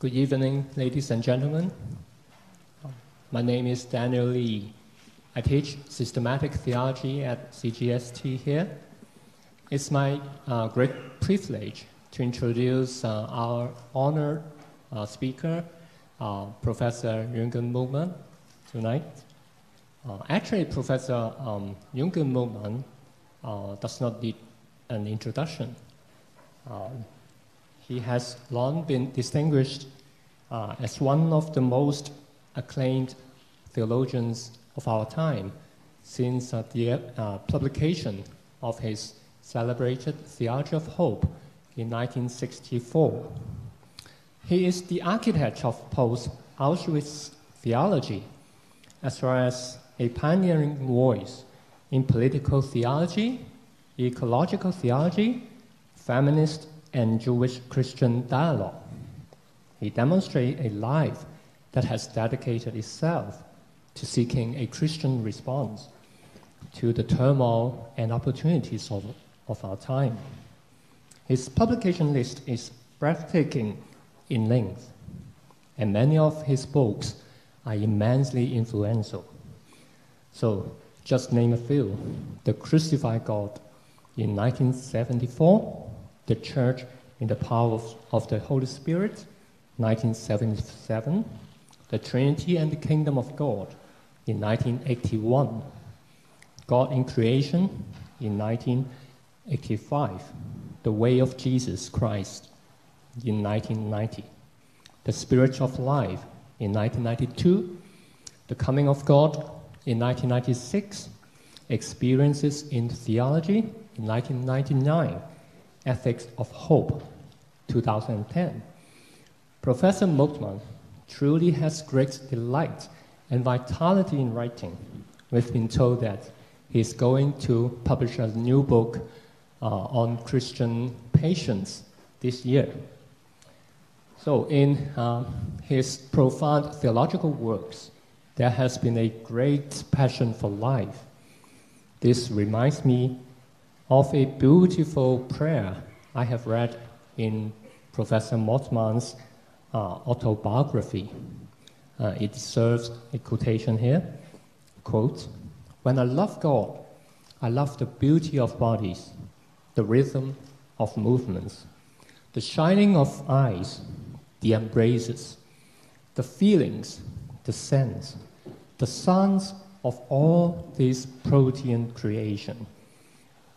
Good evening, ladies and gentlemen. My name is Daniel Lee. I teach systematic theology at CGST here. It's my uh, great privilege to introduce uh, our honored uh, speaker, uh, Professor Jürgen Moltmann, tonight. Uh, actually, Professor um, Jürgen uh, does not need an introduction. Um, he has long been distinguished uh, as one of the most acclaimed theologians of our time since uh, the uh, publication of his celebrated Theology of Hope in 1964. He is the architect of post Auschwitz theology, as well as a pioneering voice in political theology, ecological theology, feminist and Jewish Christian dialogue. He demonstrates a life that has dedicated itself to seeking a Christian response to the turmoil and opportunities of, of our time. His publication list is breathtaking in length, and many of his books are immensely influential. So, just name a few The Crucified God in 1974, The Church in the Power of, the Holy Spirit, 1977, The Trinity and the Kingdom of God in 1981, God in Creation in 1985, The Way of Jesus Christ in 1990, The Spirit of Life in 1992, The Coming of God in 1996, Experiences in Theology in 1999, Ethics of Hope 2010. Professor Moltmann truly has great delight and vitality in writing. We've been told that he's going to publish a new book uh, on Christian patience this year. So, in uh, his profound theological works, there has been a great passion for life. This reminds me of a beautiful prayer I have read in Professor Moltmann's uh, autobiography. Uh, it serves a quotation here. Quote, when I love God, I love the beauty of bodies, the rhythm of movements, the shining of eyes, the embraces, the feelings, the sense, the sons of all this protean creation.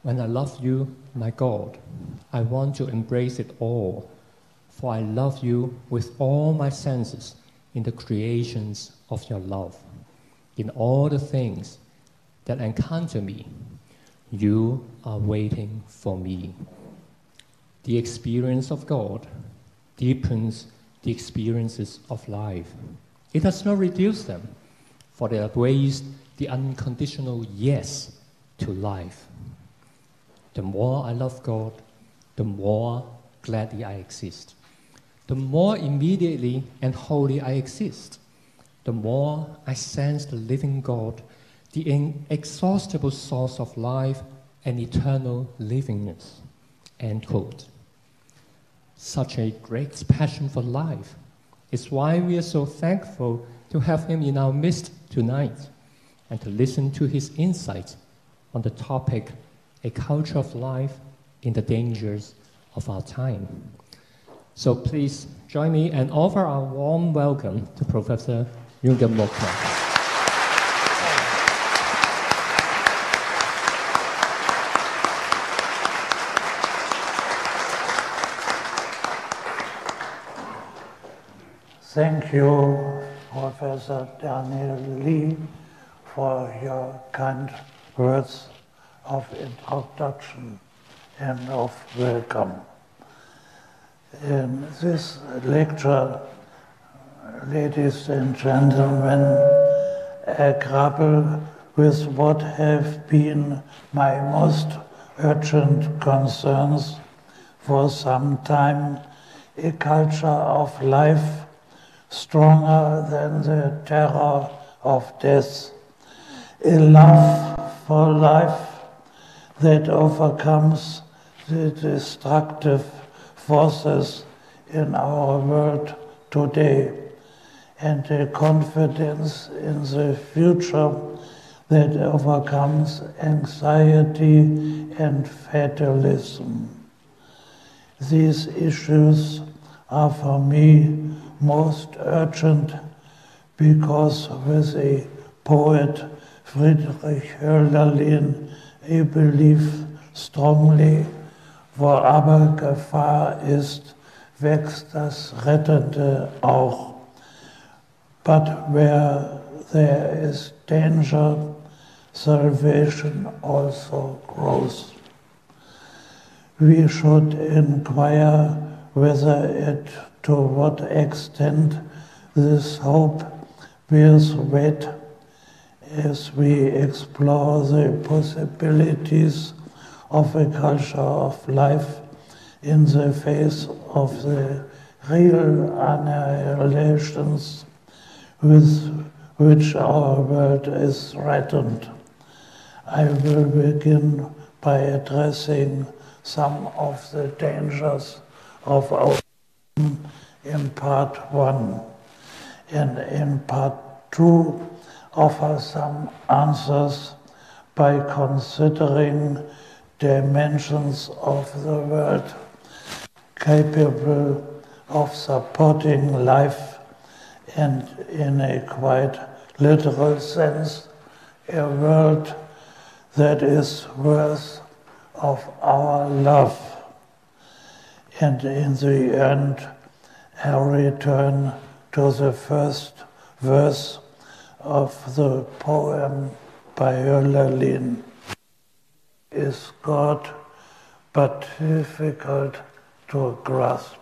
When I love you, my God, I want to embrace it all for I love you with all my senses in the creations of your love. In all the things that encounter me, you are waiting for me. The experience of God deepens the experiences of life. It does not reduce them, for they have raised the unconditional yes to life. The more I love God, the more gladly I exist the more immediately and wholly I exist, the more I sense the living God, the inexhaustible source of life and eternal livingness. End quote. Such a great passion for life is why we are so thankful to have him in our midst tonight and to listen to his insights on the topic a culture of life in the dangers of our time. So please join me and offer a warm welcome to Professor Jürgen Moltmann. Thank you, Professor Daniel Lee, for your kind words of introduction and of welcome. In this lecture, ladies and gentlemen, I grapple with what have been my most urgent concerns for some time. A culture of life stronger than the terror of death, a love for life that overcomes the destructive forces in our world today and a confidence in the future that overcomes anxiety and fatalism. These issues are for me most urgent because with a poet, Friedrich Hölderlin, I believe strongly, wo aber Gefahr ist, wächst das Rettende auch. But where there is danger, salvation also grows. We should inquire whether it, to what extent this hope bears weight as we explore the possibilities of a culture of life in the face of the real annihilations with which our world is threatened. I will begin by addressing some of the dangers of our in part one, and in part two, offer some answers by considering dimensions of the world capable of supporting life and, in a quite literal sense, a world that is worth of our love. And in the end, I return to the first verse of the poem by Hölderlin. Is God but difficult to grasp?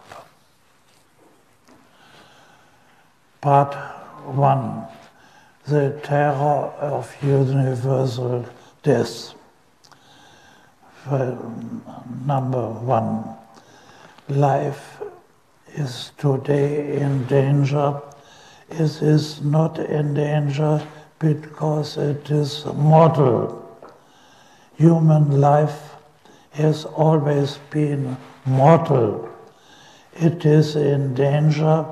Part 1 The Terror of Universal Death. Number one Life is today in danger. It is not in danger because it is mortal. Human life has always been mortal. It is in danger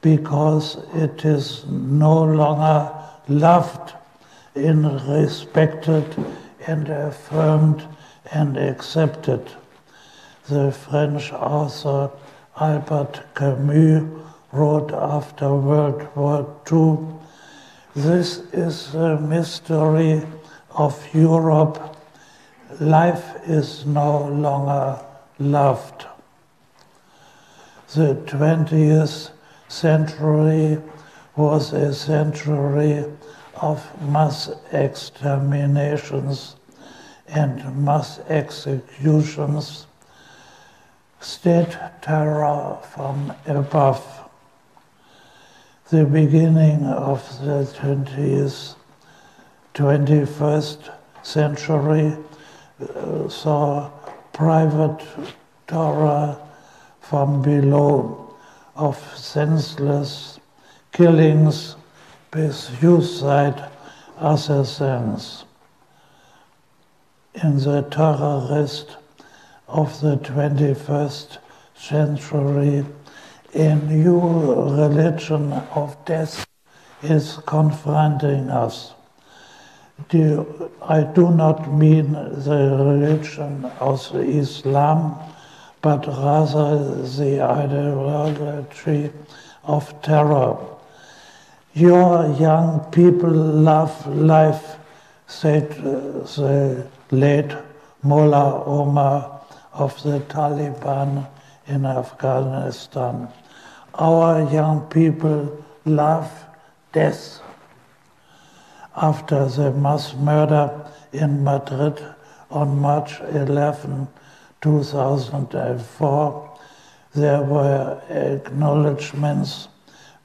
because it is no longer loved, and respected, and affirmed and accepted. The French author Albert Camus wrote after World War II This is the mystery of Europe. Life is no longer loved. The 20th century was a century of mass exterminations and mass executions, state terror from above. The beginning of the 20th, 21st century uh, saw private terror from below of senseless killings with suicide assassins. In the terrorist of the 21st century, a new religion of death is confronting us. Do, I do not mean the religion of Islam, but rather the ideology of terror. Your young people love life, said the late Mullah Omar of the Taliban in Afghanistan. Our young people love death. After the mass murder in Madrid on March 11, 2004, there were acknowledgements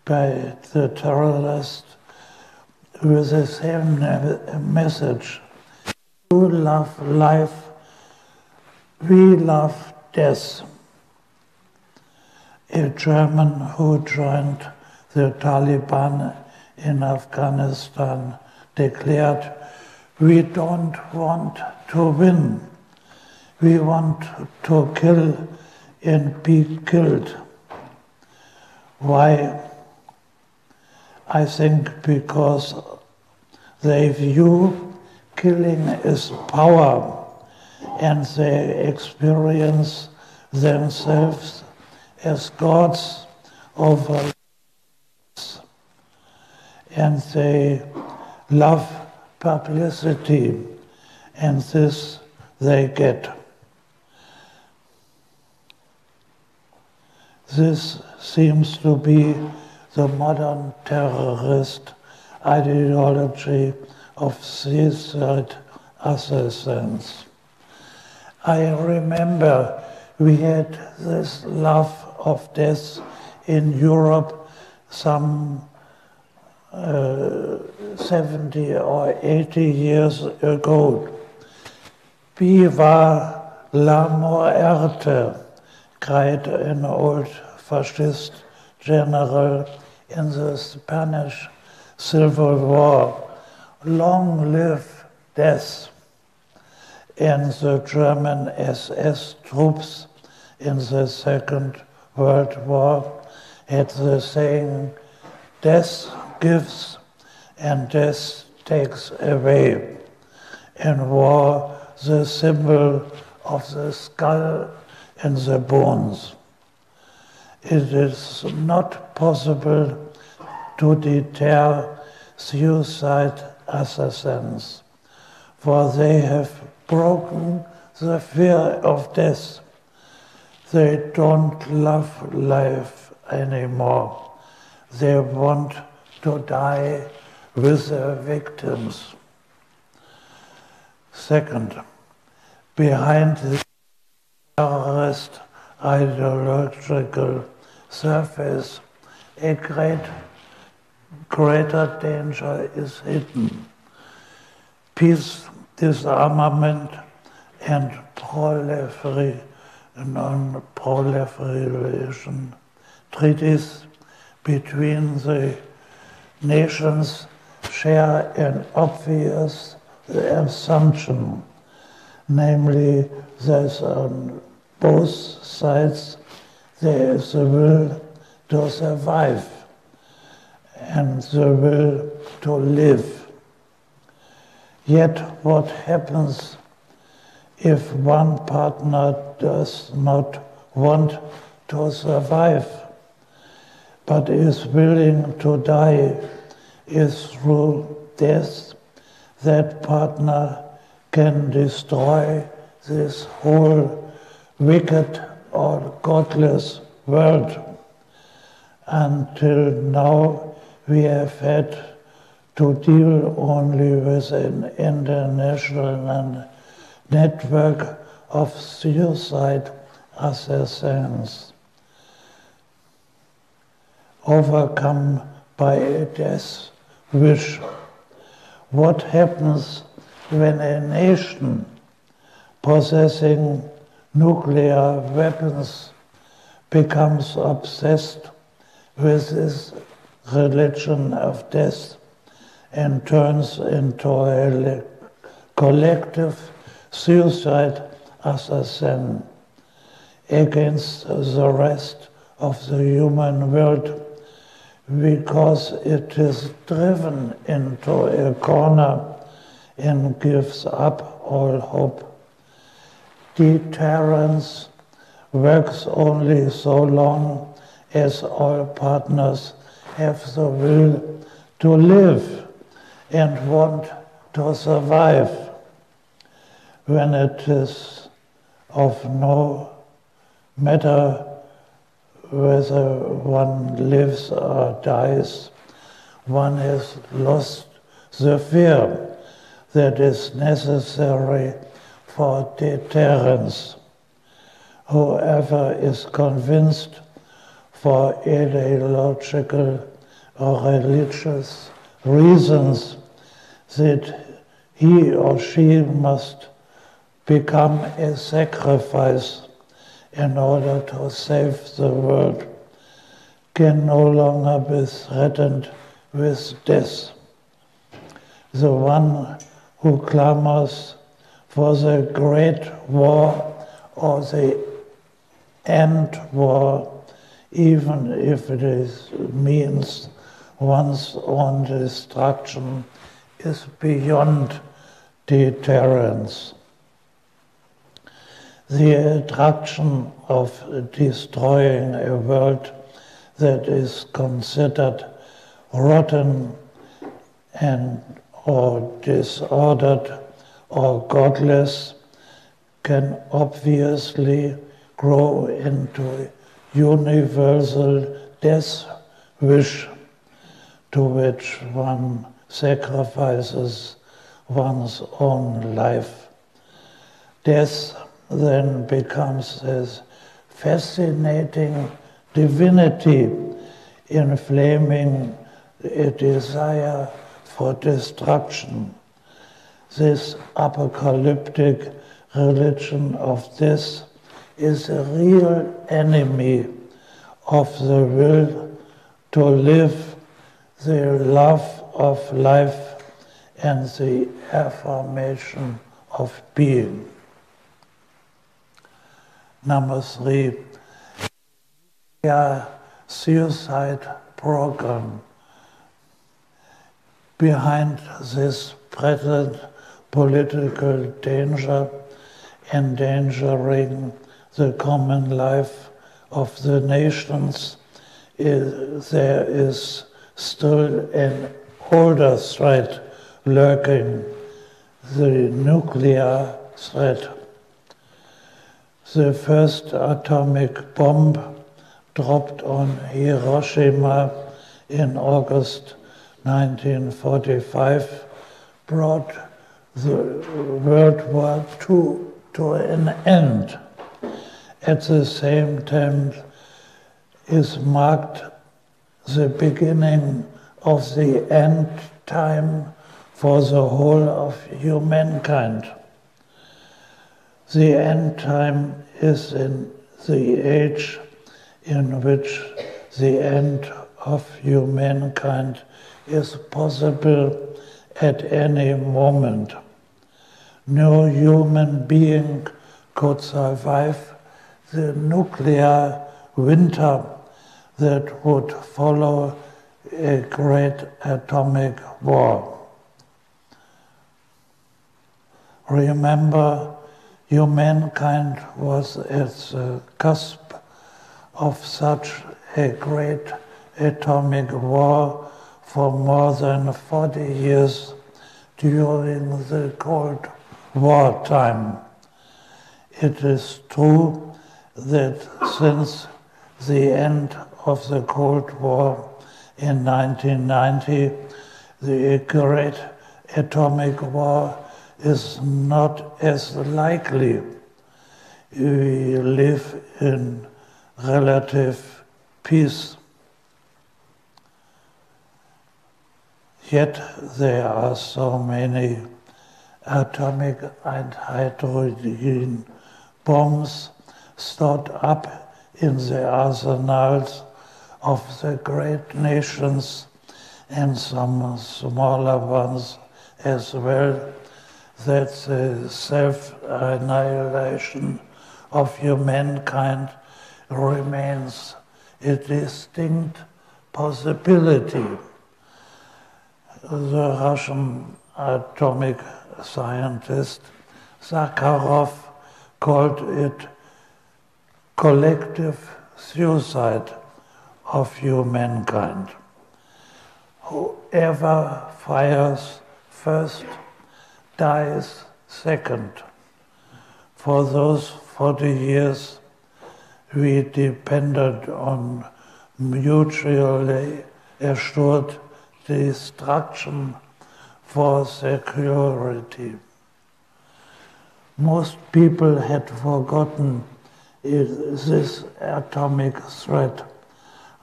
by the terrorist with the same message. You love life, we love death. A German who joined the Taliban in Afghanistan declared, We don't want to win, we want to kill and be killed. Why? I think because they view killing as power and they experience themselves as gods over and they love publicity and this they get. This seems to be the modern terrorist ideology of suicide assassins. I remember we had this love of death in Europe some uh, 70 or 80 years ago. Viva la muerte, cried an old fascist general in the Spanish Civil War. Long live death. And the German SS troops in the Second World War had the saying, death gives and death takes away. In war, the symbol of the skull and the bones. It is not possible to deter suicide assassins, for they have broken the fear of death. They don't love life anymore. They want to die with their victims. Second, behind the terrorist ideological surface, a great, greater danger is hidden. Peace, disarmament, and non-proliferation treaties between the nations share an obvious assumption, namely that on both sides there is a will to survive and the will to live. Yet what happens if one partner does not want to survive? but is willing to die is through death that partner can destroy this whole wicked or godless world. Until now, we have had to deal only with an international network of suicide assassins overcome by a death wish. What happens when a nation possessing nuclear weapons becomes obsessed with this religion of death and turns into a collective suicide assassin against the rest of the human world because it is driven into a corner and gives up all hope. Deterrence works only so long as all partners have the will to live and want to survive. When it is of no matter whether one lives or dies, one has lost the fear that is necessary for deterrence. Whoever is convinced for ideological or religious reasons that he or she must become a sacrifice in order to save the world can no longer be threatened with death. The one who clamors for the great war or the end war even if it is, means one's own destruction, is beyond deterrence. The attraction of destroying a world that is considered rotten and or disordered or godless can obviously grow into universal death wish to which one sacrifices one's own life. Death then becomes this fascinating divinity inflaming a desire for destruction. This apocalyptic religion of this is a real enemy of the will to live, the love of life, and the affirmation of being. Number three, yeah, suicide program. Behind this present political danger endangering the common life of the nations, there is still an older threat lurking, the nuclear threat. The first atomic bomb dropped on Hiroshima in August 1945 brought the World War II to an end. At the same time, is marked the beginning of the end time for the whole of humankind. The end time is in the age in which the end of humankind is possible at any moment no human being could survive the nuclear winter that would follow a great atomic war. Remember, humankind was at the cusp of such a great atomic war for more than 40 years during the Cold War time. It is true that since the end of the Cold War in 1990, the great atomic war is not as likely. We live in relative peace. Yet there are so many atomic and hydrogen bombs stored up in the arsenals of the great nations and some smaller ones as well, that the self annihilation of humankind remains a distinct possibility. The Russian atomic scientist Sakharov called it collective suicide of humankind. Whoever fires first dies second. For those 40 years, we depended on mutually assured destruction for security. Most people had forgotten this atomic threat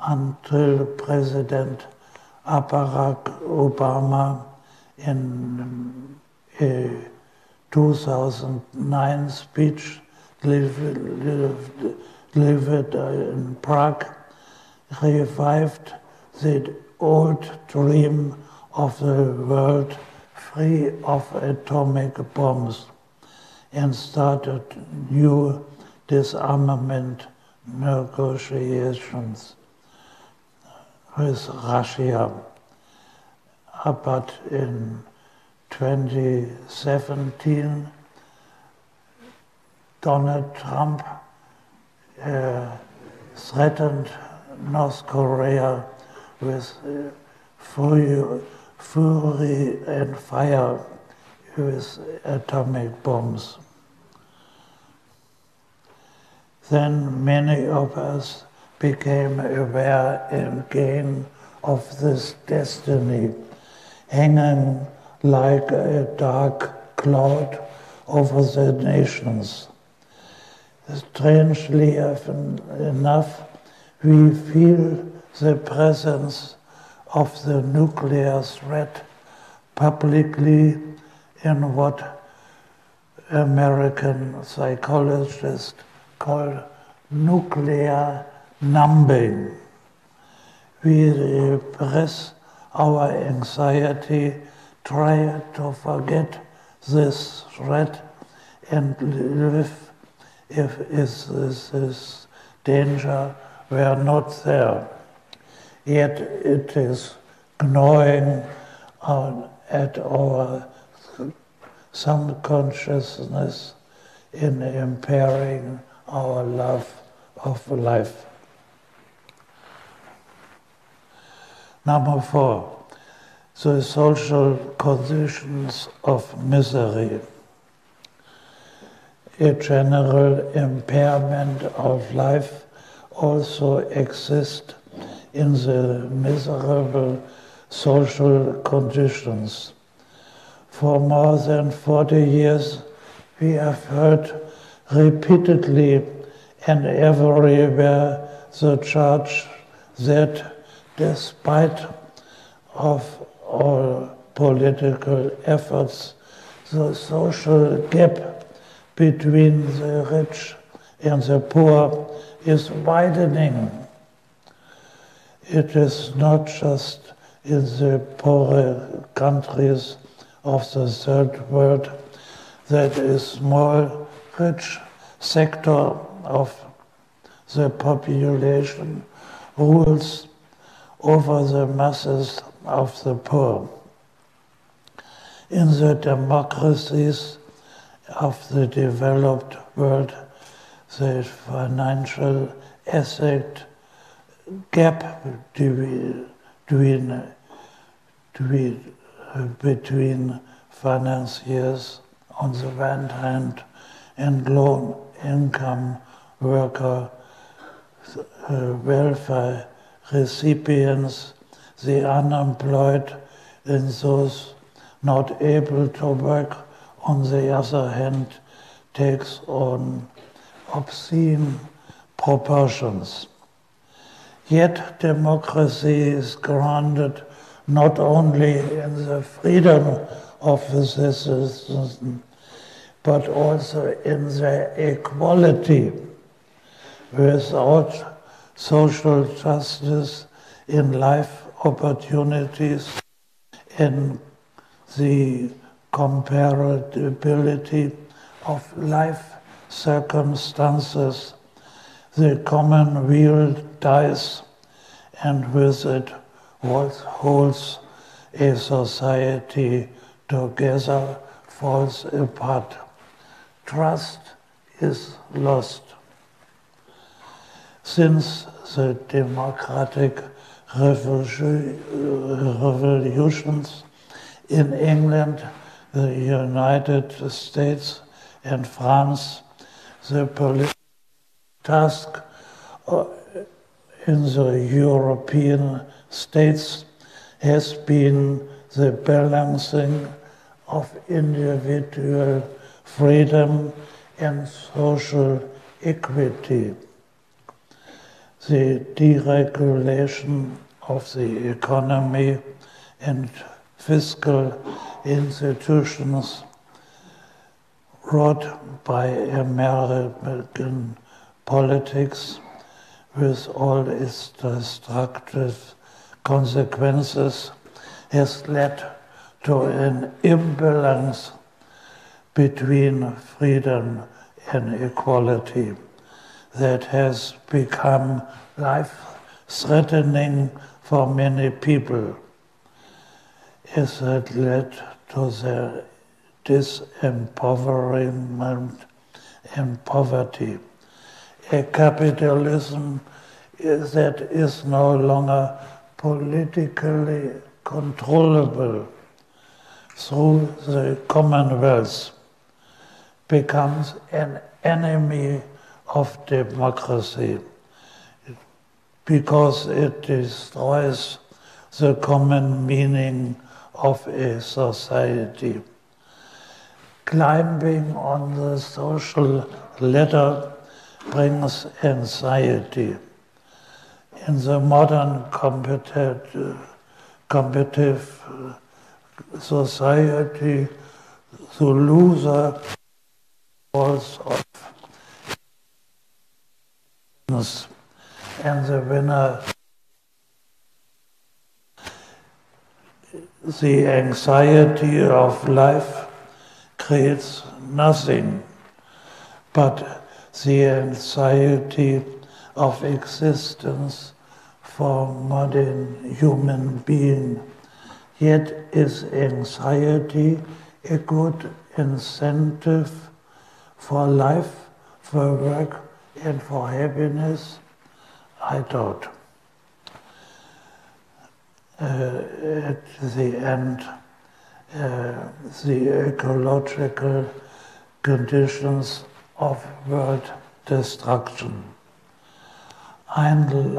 until President Barack Obama in 2009 speech delivered in Prague revived the old dream of the world free of atomic bombs and started new disarmament negotiations with Russia. But in 2017, Donald Trump uh, threatened North Korea with uh, fury, and fire with atomic bombs. Then many of us became aware and again of this destiny hanging like a dark cloud over the nations. Strangely enough, we feel the presence of the nuclear threat publicly in what American psychologists call nuclear numbing. We repress our anxiety, try to forget this threat, and live if, if this danger were not there. Yet it is gnawing on, at our some consciousness in impairing our love of life. Number four, the social conditions of misery. A general impairment of life also exists in the miserable social conditions. For more than 40 years, we have heard repeatedly and everywhere the charge that despite of all political efforts, the social gap between the rich and the poor is widening. It is not just in the poorer countries of the third world that a small rich sector of the population rules over the masses of the poor. In the democracies of the developed world, the financial asset gap between, between, financiers on the one hand and low income worker uh, welfare recipients, the unemployed, and those not able to work, on the other hand, takes on obscene proportions. Yet democracy is grounded not only in the freedom of the citizens, but also in the equality. Without social justice in life opportunities, in the comparability of life circumstances, the common wheel dies, and with it what holds a society together falls apart. Trust is lost. Since the democratic revolutions in England, the United States, and France, the political task uh, in the European states has been the balancing of individual freedom and social equity the deregulation of the economy and fiscal institutions wrought by American politics with all its destructive consequences has led to an imbalance between freedom and equality that has become life threatening for many people is that led to their disempowerment and poverty. A capitalism that is no longer politically controllable through the Commonwealth becomes an enemy of democracy because it destroys the common meaning of a society. Climbing on the social ladder brings anxiety. In the modern competitive, society, the loser falls off and uh, the winner uh, the anxiety of life creates nothing but the anxiety of existence for modern human being. Yet is anxiety a good incentive for life, for work, and for happiness? I doubt uh, at the end, uh, the ecological conditions of world destruction. Unlike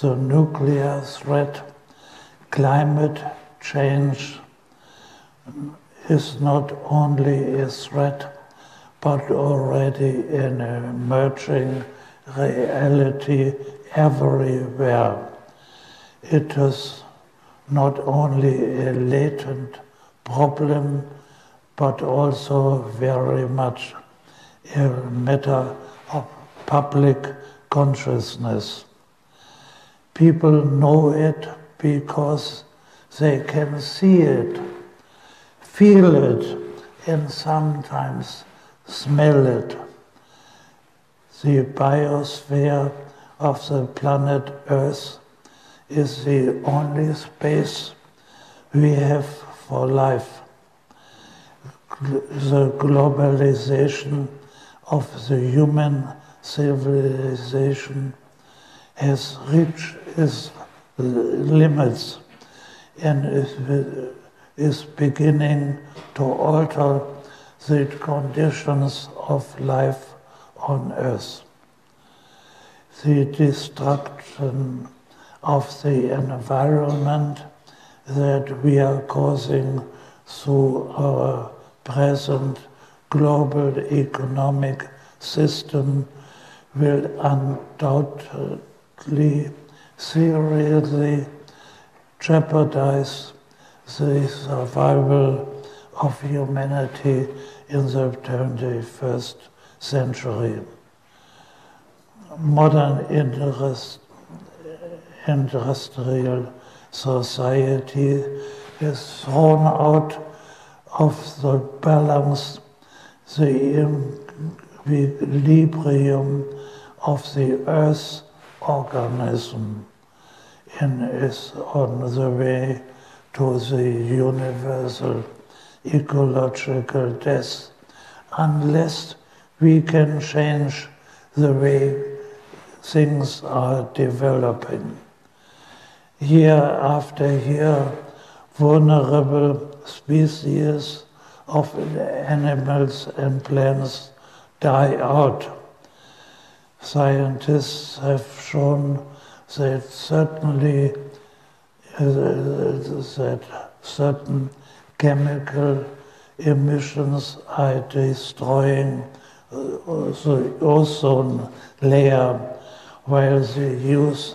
the nuclear threat, climate change is not only a threat, but already an emerging reality everywhere it is not only a latent problem, but also very much a matter of public consciousness. People know it because they can see it, feel it, and sometimes smell it. The biosphere of the planet Earth is the only space we have for life. The globalization of the human civilization has reached its limits and is, beginning to alter the conditions of life on earth. The destruction of the environment that we are causing through our present global economic system will undoubtedly seriously jeopardize the survival of humanity in the 21st century. Modern interest industrial society is thrown out of the balance, the equilibrium of the earth organism and is on the way to the universal ecological death unless we can change the way things are developing year after year, vulnerable species of animals and plants die out. Scientists have shown that certainly uh, that certain chemical emissions are destroying the ozone layer, while the use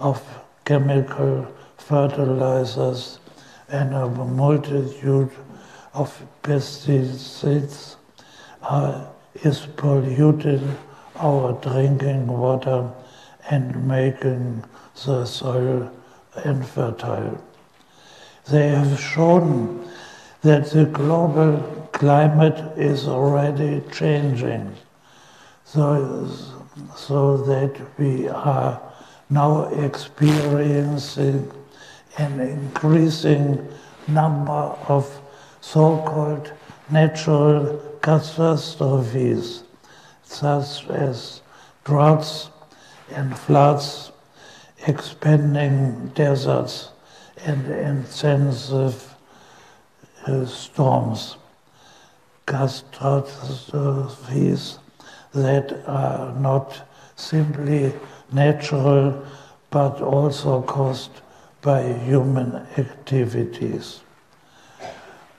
of chemical fertilizers and a multitude of pesticides is polluting our drinking water and making the soil infertile. They have shown that the global climate is already changing. so, so that we are now experiencing an increasing number of so-called natural catastrophes, such as droughts and floods, expanding deserts, and intensive storms, catastrophes that are not simply natural but also caused by human activities.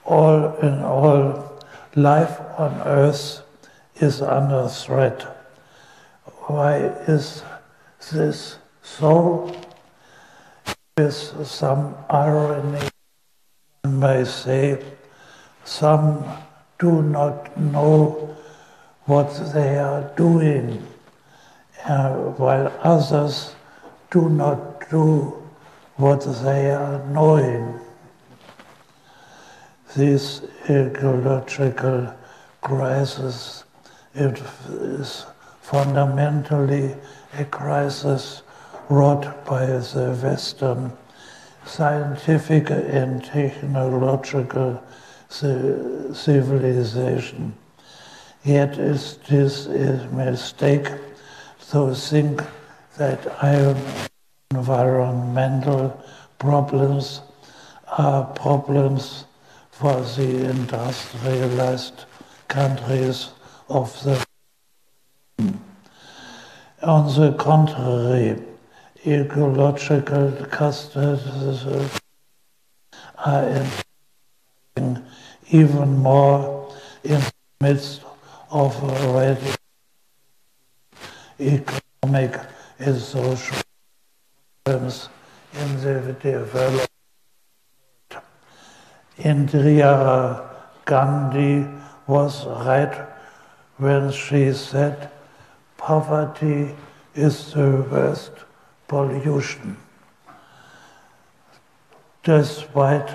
All in all, life on earth is under threat. Why is this so? With some irony, may say, some do not know what they are doing, uh, while others do not do what they are knowing. This ecological crisis is fundamentally a crisis wrought by the Western scientific and technological civilization. Yet is a mistake to think that environmental problems are problems for the industrialized countries of the on the contrary, ecological catastrophes are even more in the midst of already economic and social problems in the development. Indira Gandhi was right when she said poverty is the worst pollution. Despite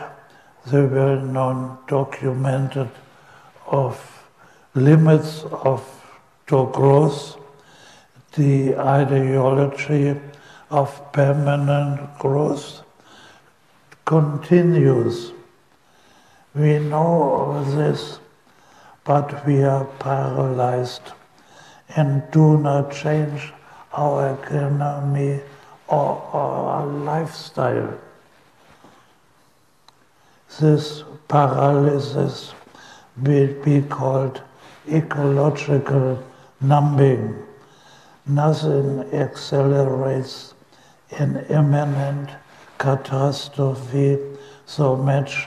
the well-known documented of limits of to growth, the ideology of permanent growth continues. We know this, but we are paralyzed and do not change our economy or our lifestyle. This paralysis will be called ecological numbing. Nothing accelerates an imminent catastrophe so much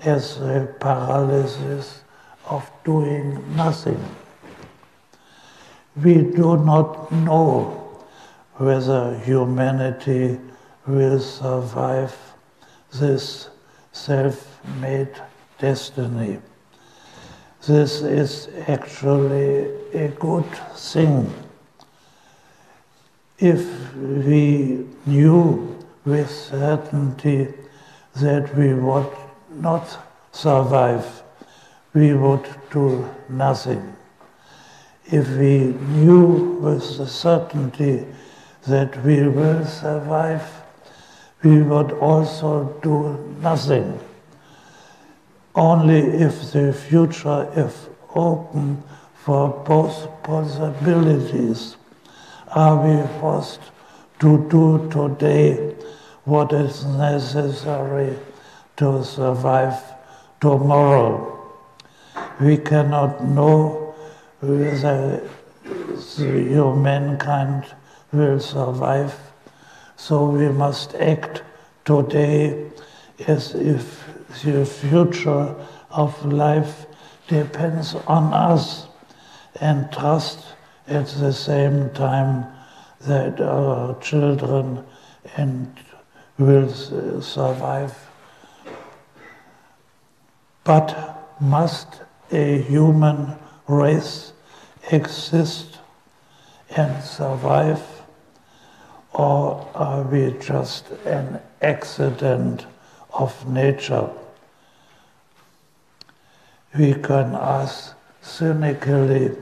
as the paralysis of doing nothing. We do not know whether humanity will survive this self made destiny. This is actually a good thing. If we knew with certainty that we would not survive, we would do nothing. If we knew with certainty that we will survive, we would also do nothing. Only if the future is open for both possibilities are we forced to do today what is necessary to survive tomorrow. We cannot know whether humankind will survive, so we must act today as if the future of life depends on us and trust at the same time that our children and will survive. But must a human race exist and survive, or are we just an accident of nature? We can ask cynically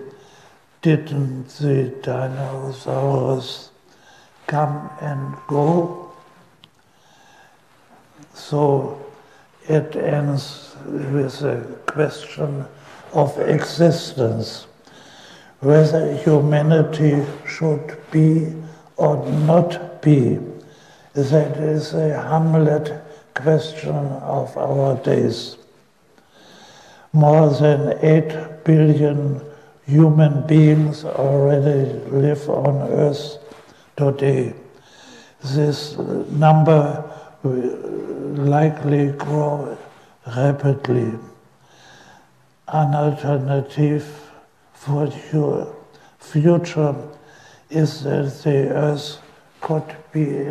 didn't the dinosaurs come and go? So it ends with a question of existence, whether humanity should be or not be. That is a Hamlet question of our days. More than 8 billion human beings already live on Earth today. This number will likely grow rapidly. An alternative for future is that the Earth could be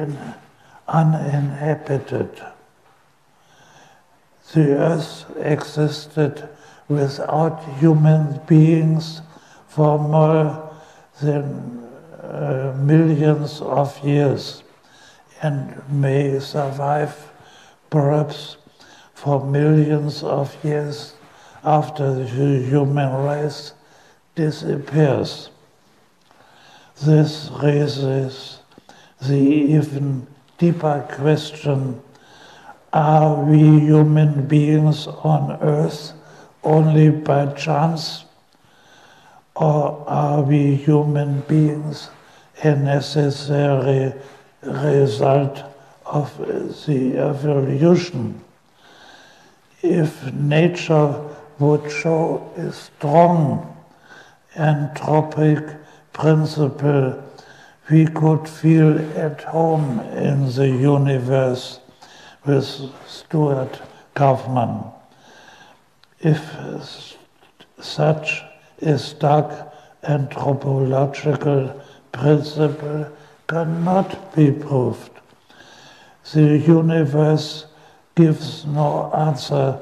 uninhabited. The Earth existed without human beings for more than uh, millions of years and may survive perhaps for millions of years after the human race disappears. This raises the even deeper question are we human beings on earth only by chance? Or are we human beings a necessary result of the evolution? If nature would show a strong anthropic principle, we could feel at home in the universe with Stuart Kauffman. If such a stark anthropological principle cannot be proved, the universe gives no answer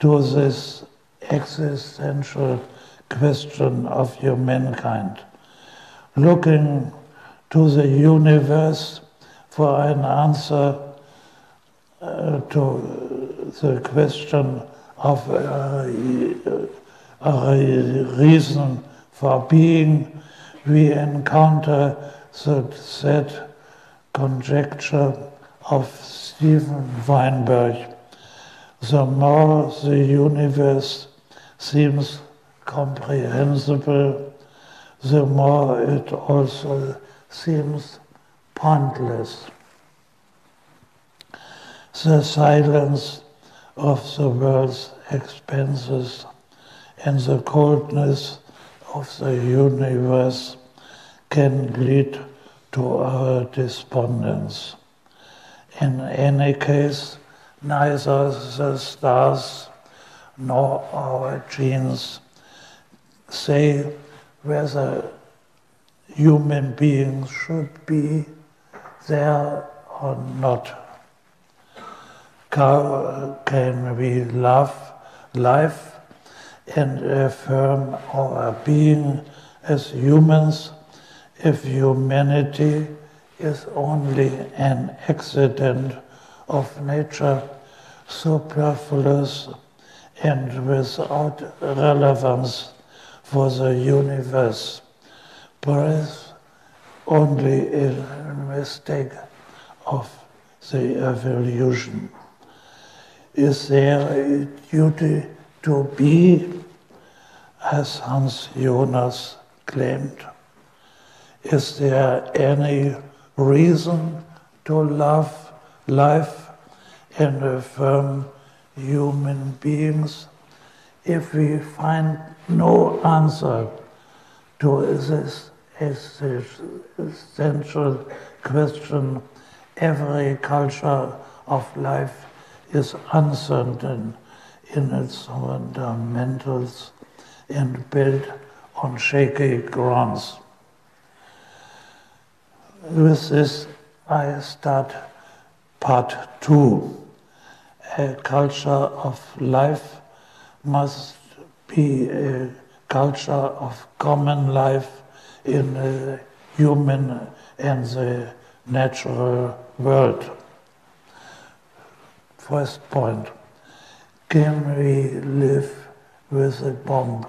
to this existential question of humankind. Looking to the universe for an answer uh, to the question of uh, a reason for being, we encounter the said conjecture of Steven Weinberg. The more the universe seems comprehensible, the more it also seems pointless the silence of the world's expanses and the coldness of the universe can lead to our despondence. In any case, neither the stars nor our genes say whether human beings should be there or not. Can we love life and affirm our being as humans if humanity is only an accident of nature, superfluous and without relevance for the universe, perhaps only a mistake of the evolution. Is there a duty to be, as Hans Jonas claimed? Is there any reason to love life and affirm human beings if we find no answer to this essential question every culture of life is uncertain in its fundamentals and built on shaky grounds. With this, I start part two. A culture of life must be a culture of common life in the human and the natural world. First point can we live with a bomb?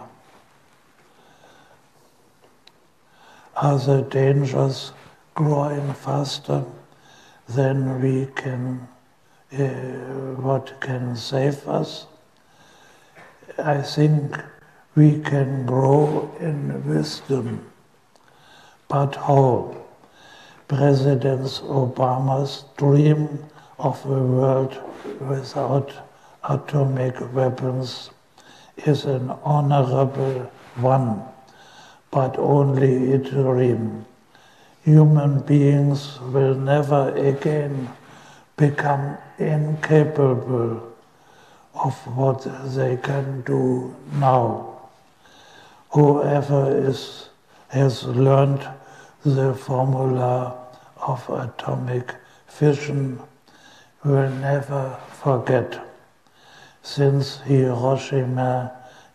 are the dangers growing faster than we can, uh, what can save us. I think we can grow in wisdom. But how? President Obama's dream of a world without atomic weapons is an honorable one, but only a dream. Human beings will never again become incapable of what they can do now. Whoever is, has learned the formula of atomic fission will never forget. Since Hiroshima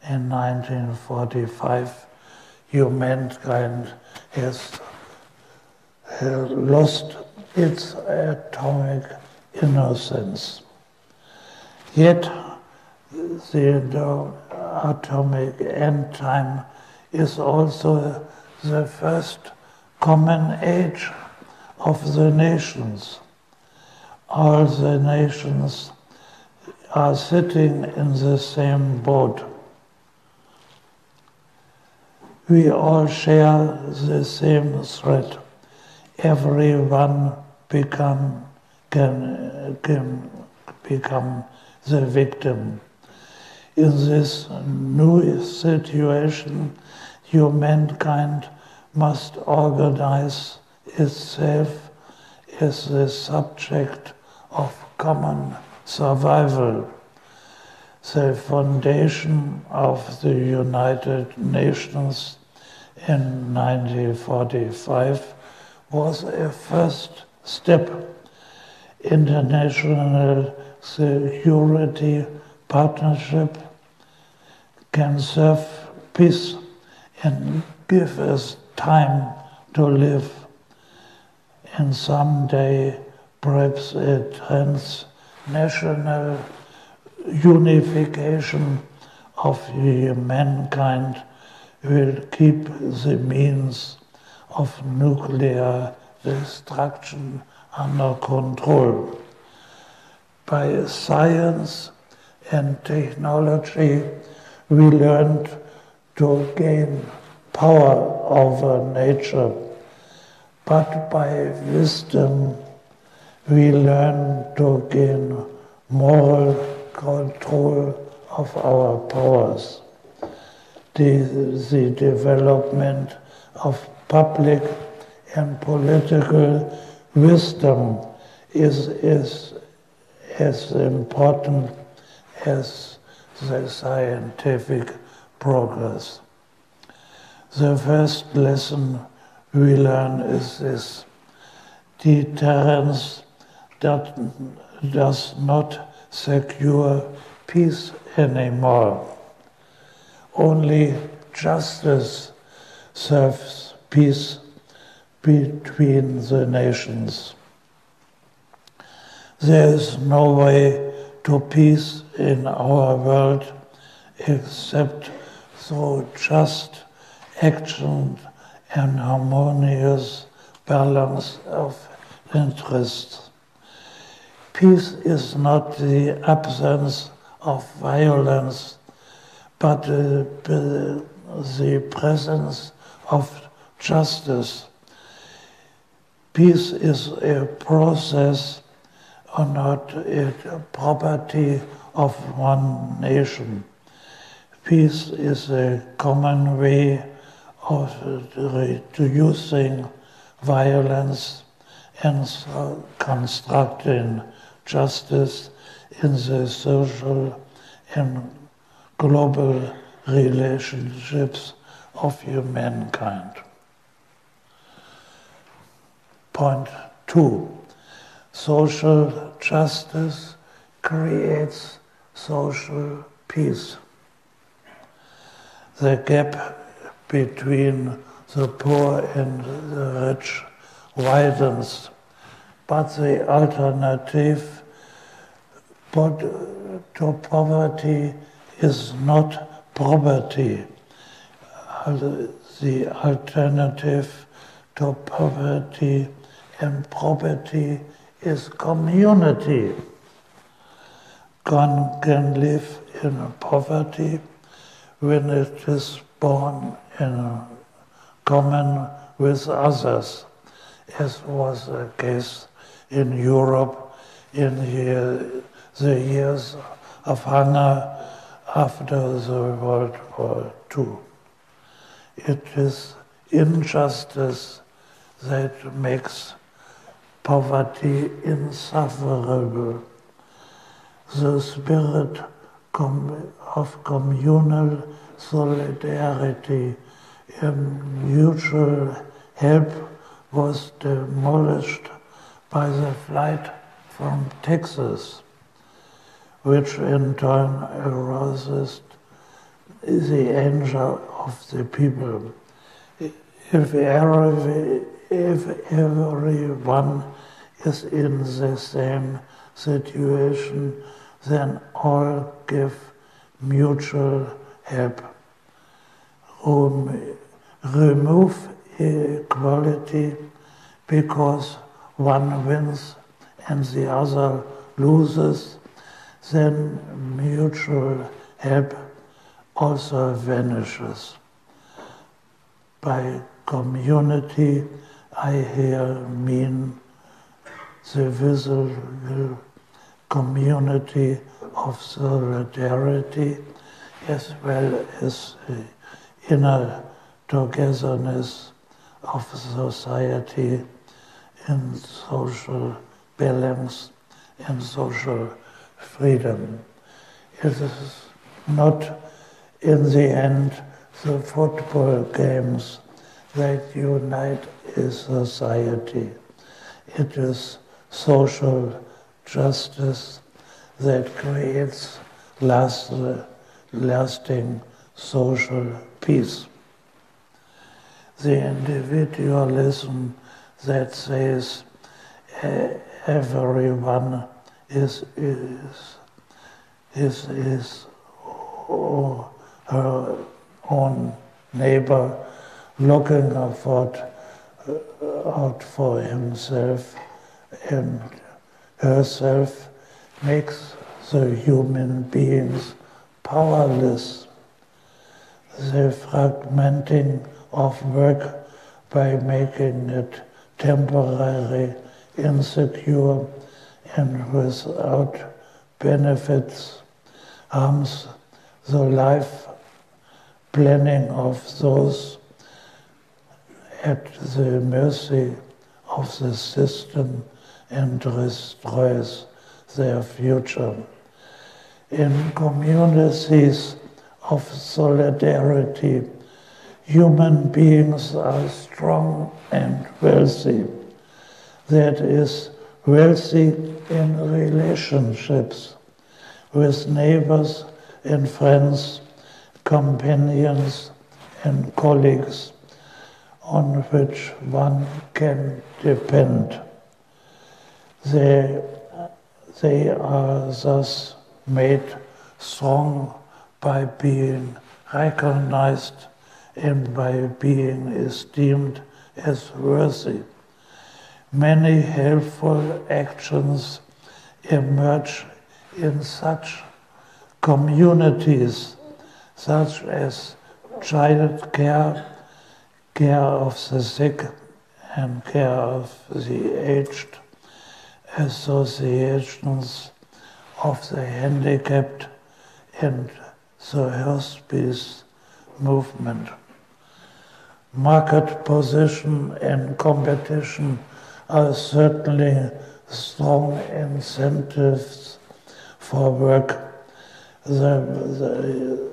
in 1945, humankind has lost its atomic innocence. Yet the oh, atomic end time is also the first common age of the nations. All the nations are sitting in the same boat. We all share the same threat. Everyone become, can, can become the victim. In this new situation, humankind must organize itself as the subject of common survival. The foundation of the United Nations in 1945 was a first step. International Security Partnership can serve peace and give us time to live. And someday, perhaps a transnational unification of mankind will keep the means of nuclear destruction under control. By science and technology, we learned to gain power over nature, but by wisdom, we learn to gain moral control of our powers. The, the development of public and political wisdom is, is as important as the scientific progress. The first lesson we learn is this deterrence that does not secure peace anymore. Only justice serves peace between the nations. There is no way to peace in our world except through just action and harmonious balance of interests. Peace is not the absence of violence, but the presence of justice. Peace is a process or not a property of one nation. Peace is a common way of reducing violence and constructing justice in the social and global relationships of humankind. Point two social justice creates social peace. The gap between the poor and the rich widens, but the alternative to poverty is not poverty. The alternative to poverty, and property is community. One can live in poverty when it is born in common with others, as was the case in Europe in the, the years of hunger after the World War II. It is injustice that makes poverty insufferable. The spirit of communal solidarity and mutual help was demolished by the flight from taxes, which in turn arouses the anger of the people. If, every, if everyone is in the same situation, then all give mutual help. Um, remove equality because one wins and the other loses, then mutual help also vanishes. By community, I here mean the visible community of solidarity as well as the inner togetherness of society in social balance and social freedom. It is not in the end the football games that unite a society. It is social justice that creates last, lasting social peace. The individualism that says everyone is is is is her own neighbor looking out, out for himself and herself makes the human beings powerless. The fragmenting of work by making it temporary, insecure, and without benefits harms the life planning of those at the mercy of the system and destroys their future. In communities of solidarity, human beings are strong and wealthy. That is, wealthy in relationships with neighbors and friends, companions and colleagues on which one can depend. They, they are thus made strong by being recognized and by being esteemed as worthy. Many helpful actions emerge in such communities, such as child care, care of the sick, and care of the aged, associations of the handicapped, and the hospice movement. Market position and competition are certainly strong incentives for work, the, the,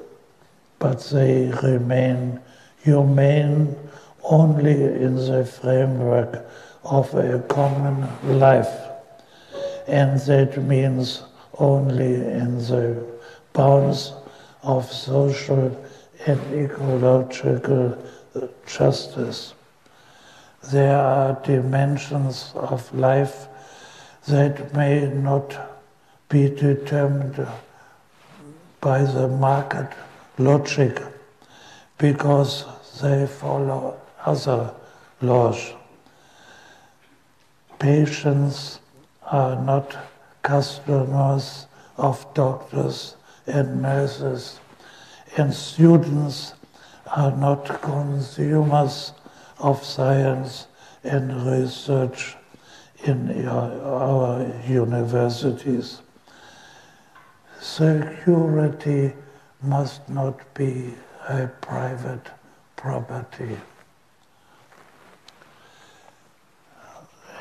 but they remain humane only in the framework of a common life. And that means only in the bounds of social and ecological uh, justice. There are dimensions of life that may not be determined by the market logic because they follow other laws. Patients are not customers of doctors and nurses, and students are not consumers of science and research in our universities. Security must not be a private property.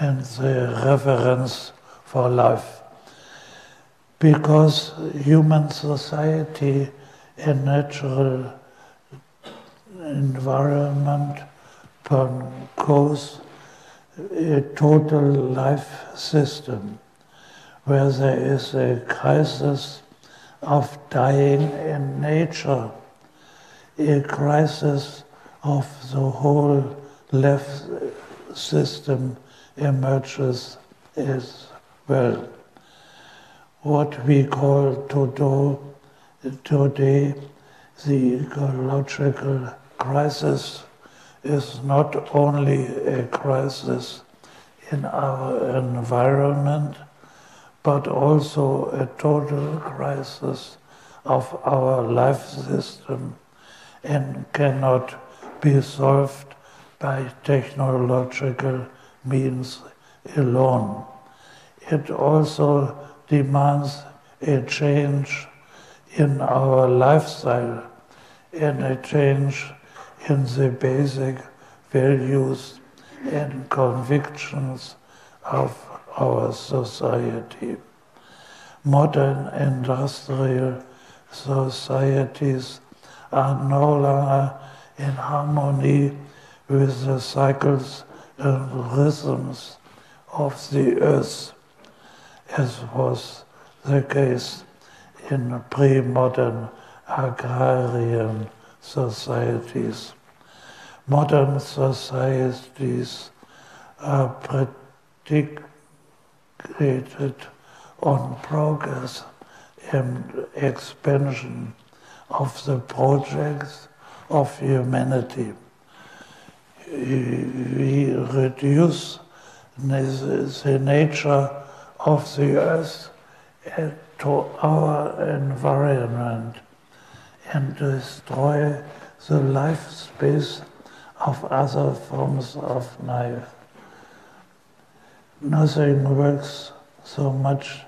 And the reverence for life. Because human society and natural environment cause a total life system where there is a crisis of dying in nature, a crisis of the whole life system emerges as well. What we call today the ecological crisis is not only a crisis in our environment, but also a total crisis of our life system and cannot be solved by technological means alone. It also demands a change in our lifestyle and a change in the basic values and convictions of our society. Modern industrial societies are no longer in harmony with the cycles and rhythms of the earth, as was the case in pre-modern agrarian societies. Modern societies are predicated on progress and expansion of the projects of humanity. We reduce the nature of the earth uh, to our environment and destroy the life space of other forms of life. Nothing works so much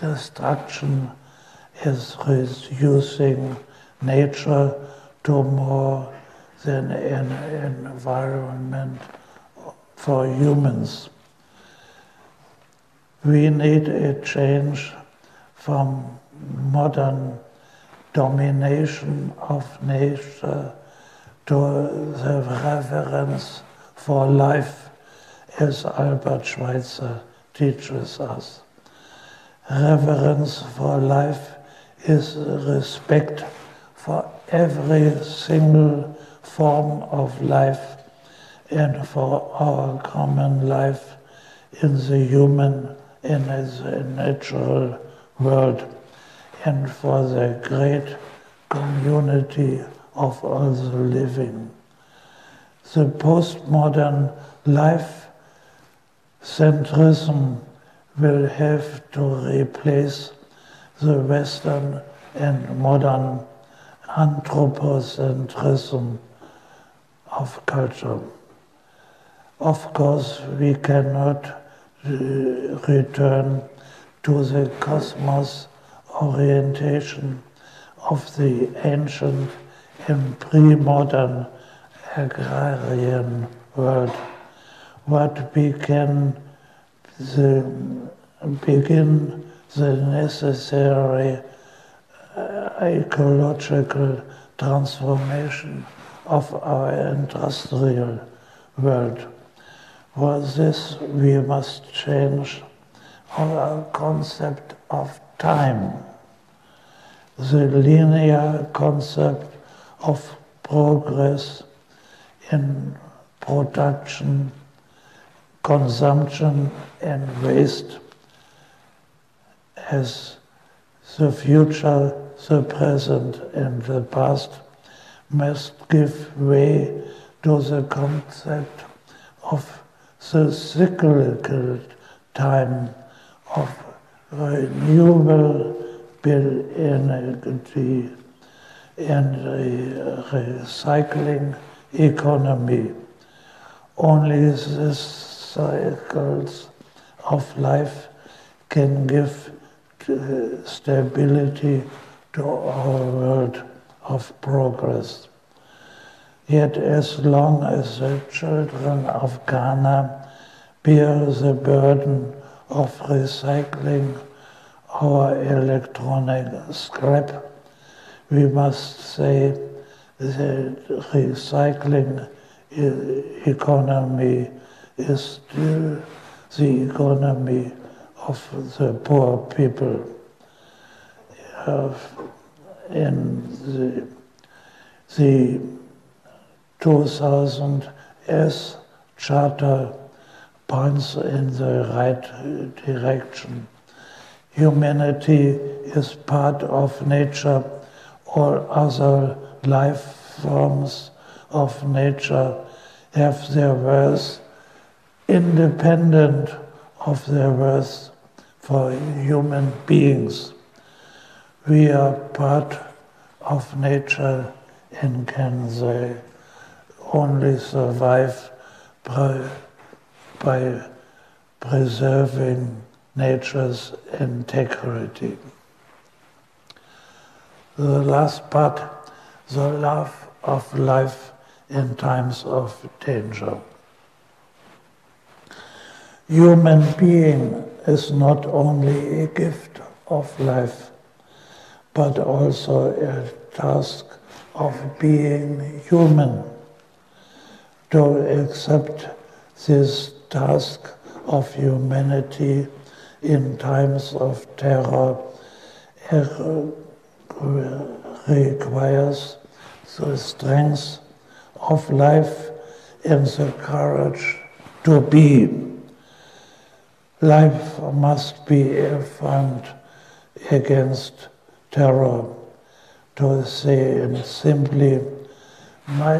destruction as reducing nature to more than an environment for humans. We need a change from modern domination of nature to the reverence for life, as Albert Schweitzer teaches us. Reverence for life is respect for every single form of life and for our common life in the human and the natural world and for the great community of all the living. The postmodern life centrism will have to replace the Western and modern anthropocentrism of culture. Of course, we cannot uh, return to the cosmos orientation of the ancient and pre-modern agrarian world. What began the, begin the necessary uh, ecological transformation of our industrial world. For this, we must change our concept of time, the linear concept of progress in production, consumption, and waste as the future, the present, and the past must give way to the concept of the cyclical time of renewable energy and recycling economy. Only these cycles of life can give uh, stability to our world of progress. Yet, as long as the children of Ghana bear the burden of recycling our electronic scrap, we must say that recycling economy is still the economy of the poor people. In the, the 2000 Earth Charter points in the right direction. Humanity is part of nature. All other life forms of nature have their worth independent of their worth for human beings. We are part of nature and can they only survive by, by preserving nature's integrity. The last part, the love of life in times of danger. Human being is not only a gift of life, but also a task of being human. To accept this task of humanity in times of terror requires the strength of life and the courage to be. Life must be affirmed against terror. To say simply, my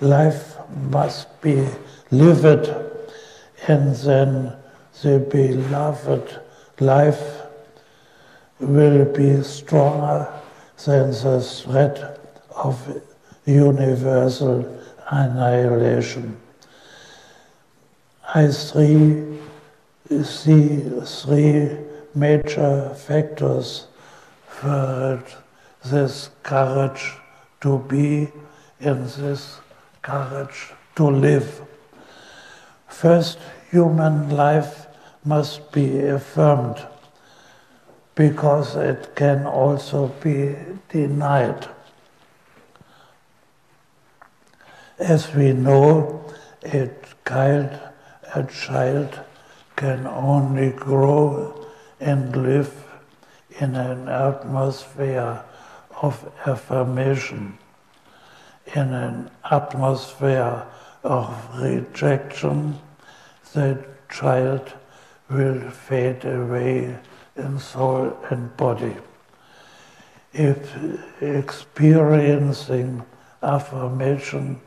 life must be lived, and then the beloved life will be stronger than the threat of universal annihilation. I see, see three major factors this courage to be and this courage to live. First, human life must be affirmed because it can also be denied. As we know, a child, a child can only grow and live in an atmosphere of affirmation, in an atmosphere of rejection, the child will fade away in soul and body. If experiencing affirmation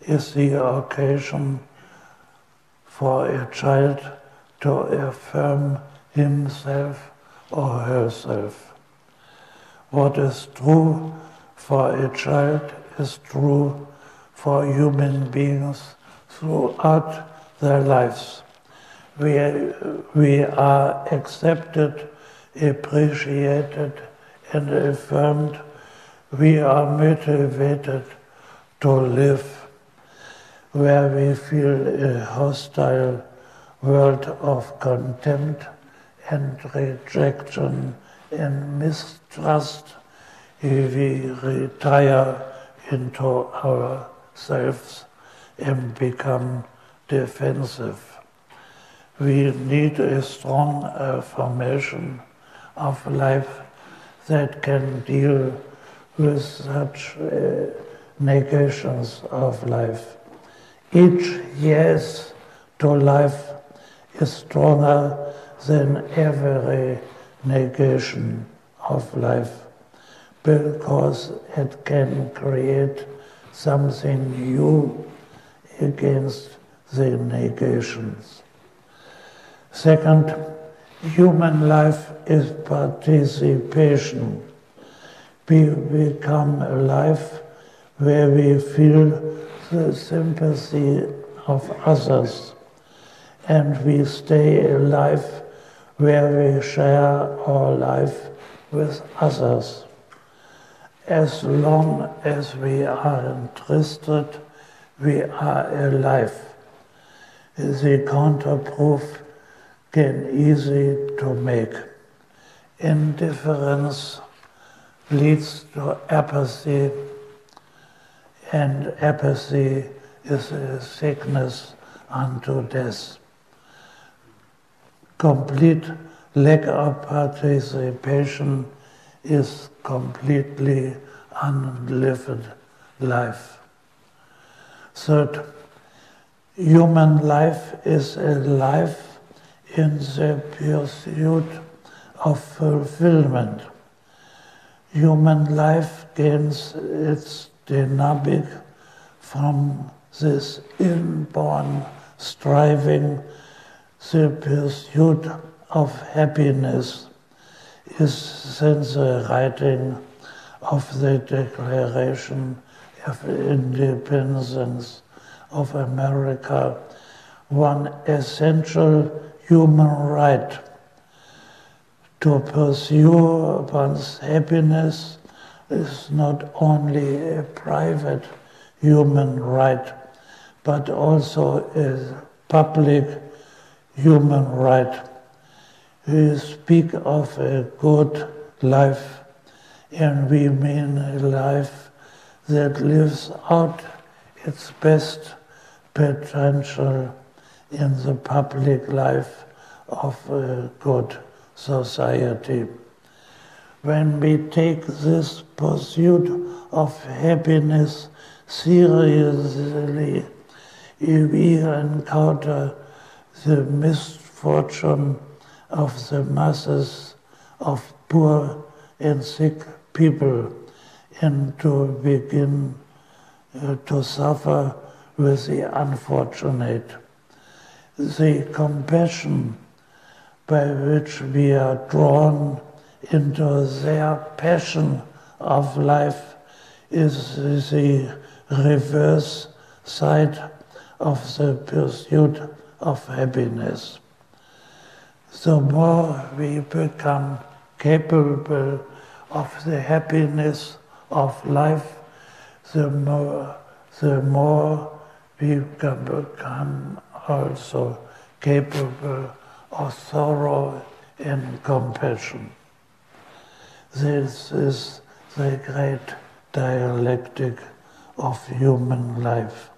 is the occasion for a child to affirm himself or herself. What is true for a child is true for human beings throughout their lives. We, we are accepted, appreciated, and affirmed. We are motivated to live where we feel a hostile world of contempt and rejection and mistrust, we retire into ourselves and become defensive. We need a strong affirmation of life that can deal with such uh, negations of life. Each yes to life is stronger than every negation of life because it can create something new against the negations. Second, human life is participation. We become alive where we feel the sympathy of others and we stay alive where we share our life with others. As long as we are interested, we are alive. The counterproof can easy to make. Indifference leads to apathy, and apathy is a sickness unto death. Complete lack of participation is completely unlived life. Third, human life is a life in the pursuit of fulfillment. Human life gains its dynamic from this inborn striving, the pursuit of happiness is since the writing of the Declaration of Independence of America one essential human right to pursue one's happiness is not only a private human right, but also a public human right. We speak of a good life, and we mean a life that lives out its best potential in the public life of a good society. When we take this pursuit of happiness seriously, we encounter the misfortune of the masses of poor and sick people and to begin uh, to suffer with the unfortunate. The compassion by which we are drawn into their passion of life is the reverse side of the pursuit of happiness. The more we become capable of the happiness of life, the more, the more we can become also capable of sorrow and compassion. This is the great dialectic of human life.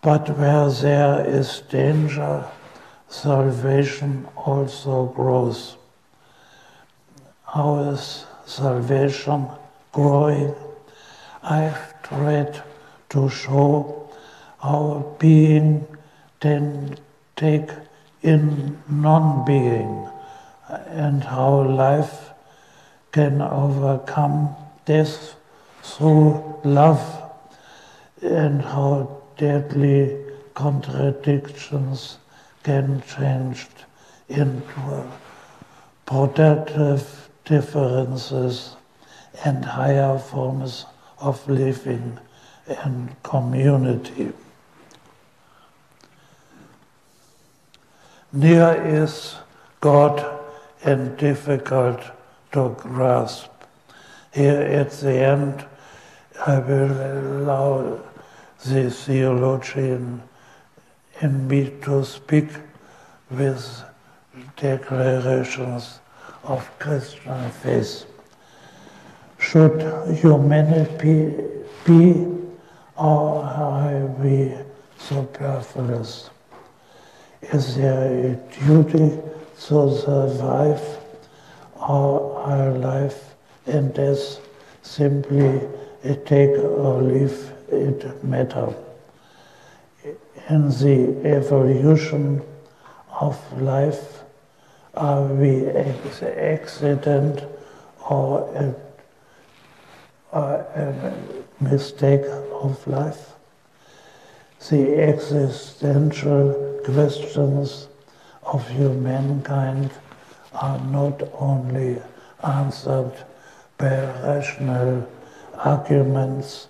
But where there is danger, salvation also grows. How is salvation growing? I've tried to show how being can take in non-being and how life can overcome death through love and how deadly contradictions can change into productive differences and higher forms of living and community. Near is God and difficult to grasp. Here at the end, I will allow the theologian in me to speak with declarations of Christian faith. Should humanity be or are we superfluous? Is there a duty to survive or our life and death simply a take or leave it matter? In the evolution of life, are we an accident or a, or a mistake of life? the existential questions of humankind are not only answered by rational arguments,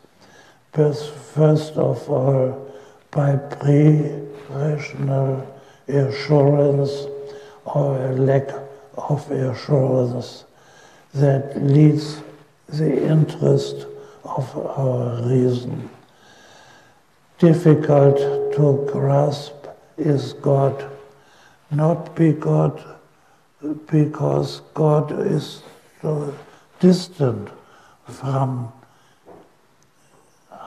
first of all by pre-rational assurance or a lack of assurance that leads the interest of our reason. Difficult to grasp is God, not because, because God is distant from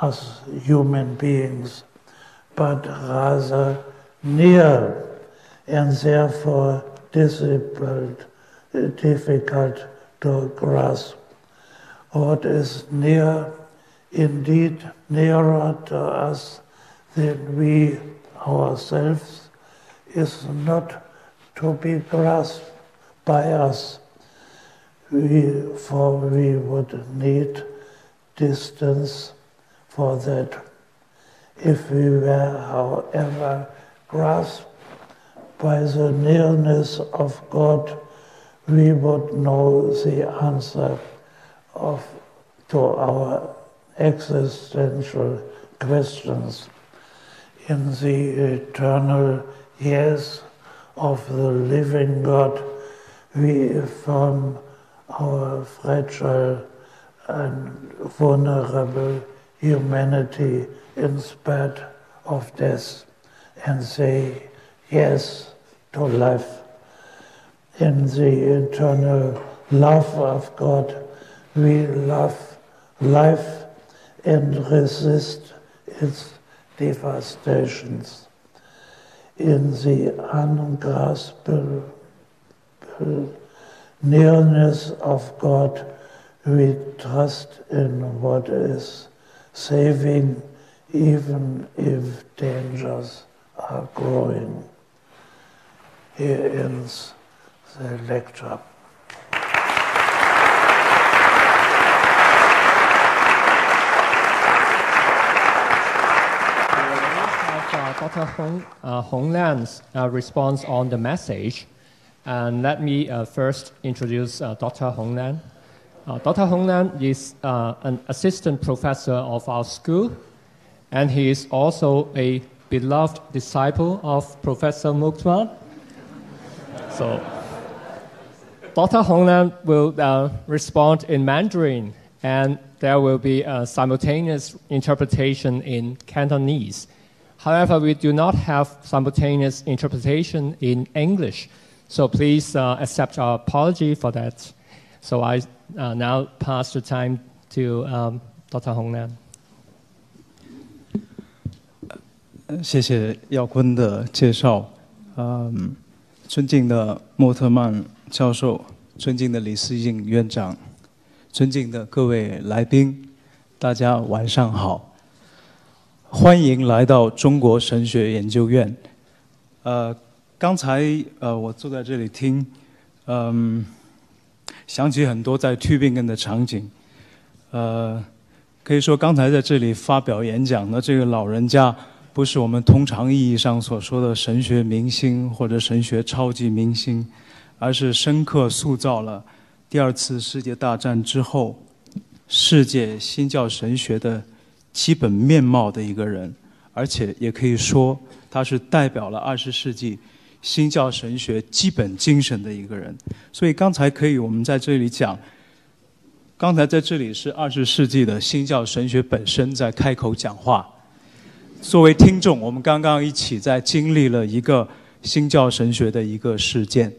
us human beings, but rather near and therefore difficult, difficult to grasp. What is near, indeed nearer to us than we ourselves, is not to be grasped by us. We, for we would need distance for that. If we were, however, grasped by the nearness of God, we would know the answer of, to our existential questions. In the eternal yes of the living God, we affirm our fragile and vulnerable humanity in spite of death and say yes to life. In the eternal love of God, we love life and resist its devastations. In the ungraspable nearness of God, we trust in what is saving, even if dangers are growing. Here ends the lecture. Dr. Hong, uh, Hong Liang's uh, response on the message. And let me uh, first introduce uh, Dr. Hong Liang. Uh, Dr. Hong Liang is uh, an assistant professor of our school, and he is also a beloved disciple of Professor Moltmann. so, Dr. Hong Liang will uh, respond in Mandarin, and there will be a simultaneous interpretation in Cantonese. However, we do not have simultaneous interpretation in English, so please uh, accept our apology for that. So I uh, now pass the time to um, Dr. Hong Nan. 谢谢耀坤的介绍，嗯，尊敬的莫特曼教授，尊敬的李思颖院长，尊敬的各位来宾，大家晚上好。欢迎来到中国神学研究院。呃，刚才呃，我坐在这里听，嗯，想起很多在 Tubingen 的场景。呃，可以说刚才在这里发表演讲的这个老人家，不是我们通常意义上所说的神学明星或者神学超级明星，而是深刻塑造了第二次世界大战之后世界新教神学的。基本面貌的一个人，而且也可以说他是代表了二十世纪新教神学基本精神的一个人。所以刚才可以我们在这里讲，刚才在这里是二十世纪的新教神学本身在开口讲话。作为听众，我们刚刚一起在经历了一个新教神学的一个事件。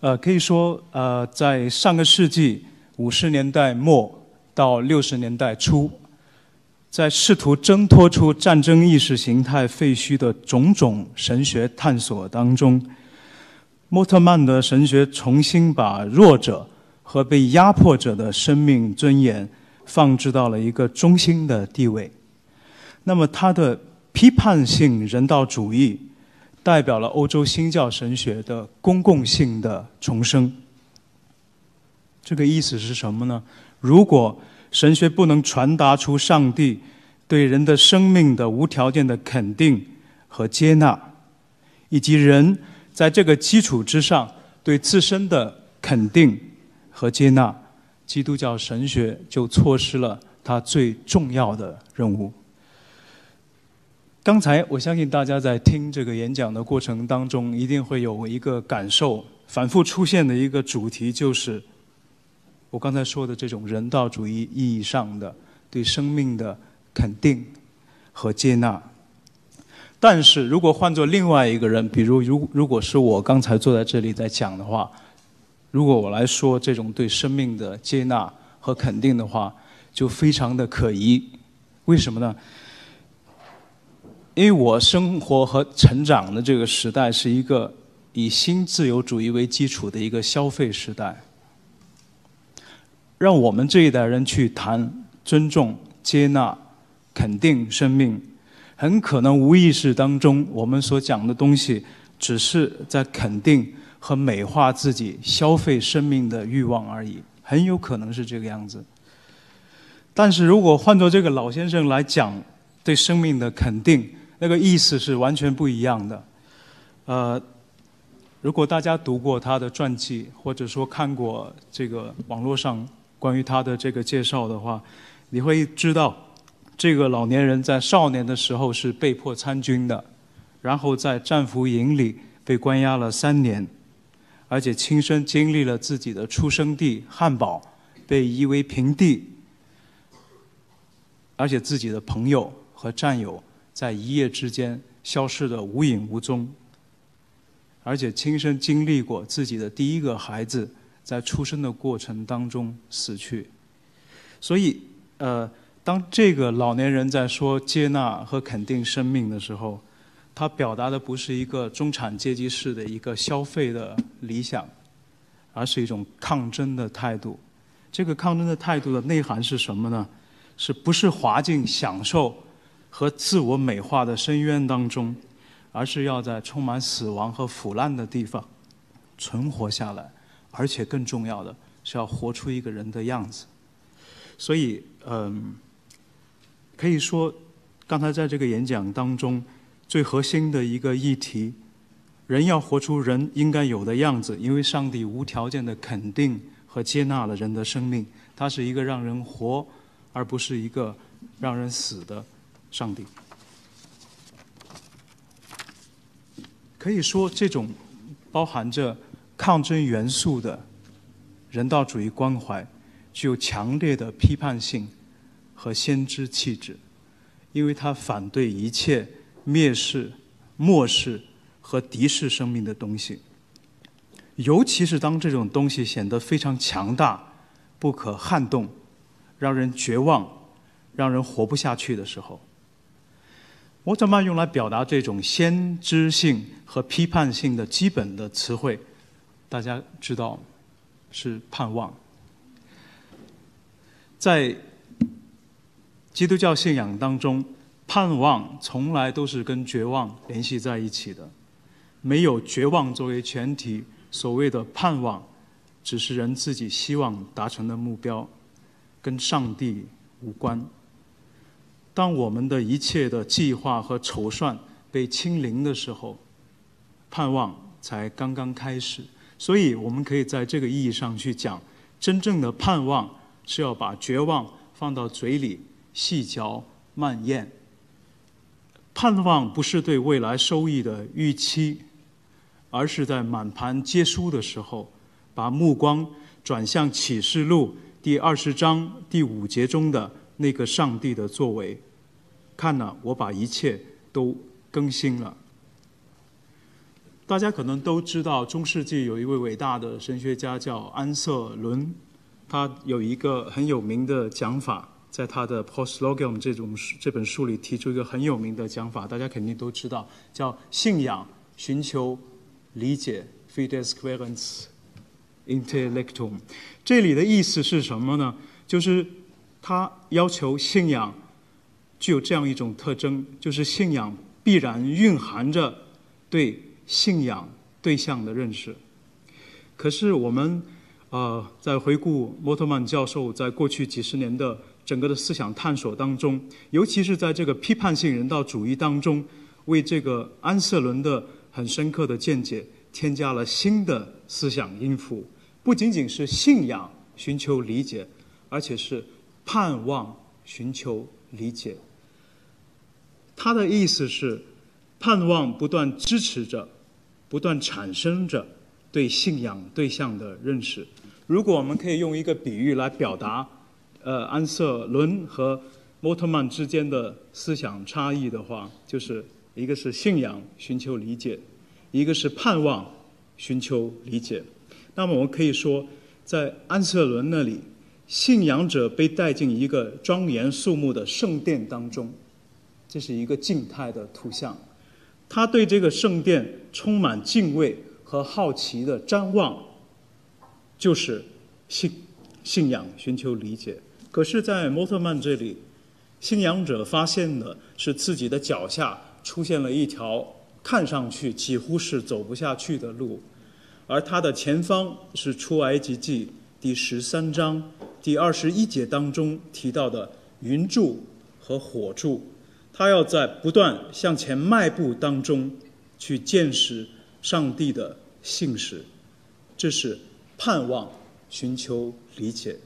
呃，可以说，呃，在上个世纪五十年代末到六十年代初。在试图挣脱出战争意识形态废墟的种种神学探索当中，莫特曼的神学重新把弱者和被压迫者的生命尊严放置到了一个中心的地位。那么，他的批判性人道主义代表了欧洲新教神学的公共性的重生。这个意思是什么呢？如果神学不能传达出上帝对人的生命的无条件的肯定和接纳，以及人在这个基础之上对自身的肯定和接纳，基督教神学就错失了它最重要的任务。刚才我相信大家在听这个演讲的过程当中，一定会有一个感受，反复出现的一个主题就是我刚才说的这种人道主义意义上的对生命的肯定和接纳。但是如果换做另外一个人，比如如如果是我刚才坐在这里在讲的话，如果我来说这种对生命的接纳和肯定的话，就非常的可疑。为什么呢？因为我生活和成长的这个时代是一个以新自由主义为基础的一个消费时代，让我们这一代人去谈尊重、接纳、肯定生命，很可能无意识当中，我们所讲的东西只是在肯定和美化自己消费生命的欲望而已，很有可能是这个样子。但是如果换做这个老先生来讲对生命的肯定，那个意思是完全不一样的。呃，如果大家读过他的传记，或者说看过这个网络上关于他的这个介绍的话，你会知道，这个老年人在少年的时候是被迫参军的，然后在战俘营里被关押了三年，而且亲身经历了自己的出生地汉堡被夷为平地，而且自己的朋友和战友。在一夜之间消失的无影无踪，而且亲身经历过自己的第一个孩子在出生的过程当中死去，所以，呃，当这个老年人在说接纳和肯定生命的时候，他表达的不是一个中产阶级式的一个消费的理想，而是一种抗争的态度。这个抗争的态度的内涵是什么呢？是不是滑进享受？和自我美化的深渊当中，而是要在充满死亡和腐烂的地方存活下来，而且更重要的是要活出一个人的样子。所以，嗯，可以说，刚才在这个演讲当中最核心的一个议题，人要活出人应该有的样子，因为上帝无条件的肯定和接纳了人的生命，它是一个让人活，而不是一个让人死的。上帝可以说，这种包含着抗争元素的人道主义关怀，具有强烈的批判性和先知气质，因为它反对一切蔑视、漠视和敌视生命的东西，尤其是当这种东西显得非常强大、不可撼动，让人绝望、让人活不下去的时候。摩特曼用来表达这种先知性和批判性的基本的词汇，大家知道是盼望。在基督教信仰当中，盼望从来都是跟绝望联系在一起的。没有绝望作为前提，所谓的盼望，只是人自己希望达成的目标，跟上帝无关。当我们的一切的计划和筹算被清零的时候，盼望才刚刚开始。所以，我们可以在这个意义上去讲，真正的盼望是要把绝望放到嘴里细嚼慢咽。盼望不是对未来收益的预期，而是在满盘皆输的时候，把目光转向启示录第二十章第五节中的那个上帝的作为。看了，我把一切都更新了。大家可能都知道，中世纪有一位伟大的神学家叫安瑟伦，他有一个很有名的讲法，在他的《Postlogium》这种这本书里提出一个很有名的讲法，大家肯定都知道，叫信仰寻求理解 （Fides querens intellectum）。这里的意思是什么呢？就是他要求信仰。具有这样一种特征，就是信仰必然蕴含着对信仰对象的认识。可是我们呃，在回顾摩托曼教授在过去几十年的整个的思想探索当中，尤其是在这个批判性人道主义当中，为这个安瑟伦的很深刻的见解添加了新的思想音符，不仅仅是信仰寻求理解，而且是盼望寻求理解。他的意思是，盼望不断支持着，不断产生着对信仰对象的认识。如果我们可以用一个比喻来表达，呃，安瑟伦和莫特曼之间的思想差异的话，就是一个是信仰寻求理解，一个是盼望寻求理解。那么我们可以说，在安瑟伦那里，信仰者被带进一个庄严肃穆的圣殿当中。这是一个静态的图像，他对这个圣殿充满敬畏和好奇的瞻望，就是信信仰寻求理解。可是，在摩特曼这里，信仰者发现的是自己的脚下出现了一条看上去几乎是走不下去的路，而他的前方是出埃及记第十三章第二十一节当中提到的云柱和火柱。他要在不断向前迈步当中，去见识上帝的信实，这是盼望寻求理解，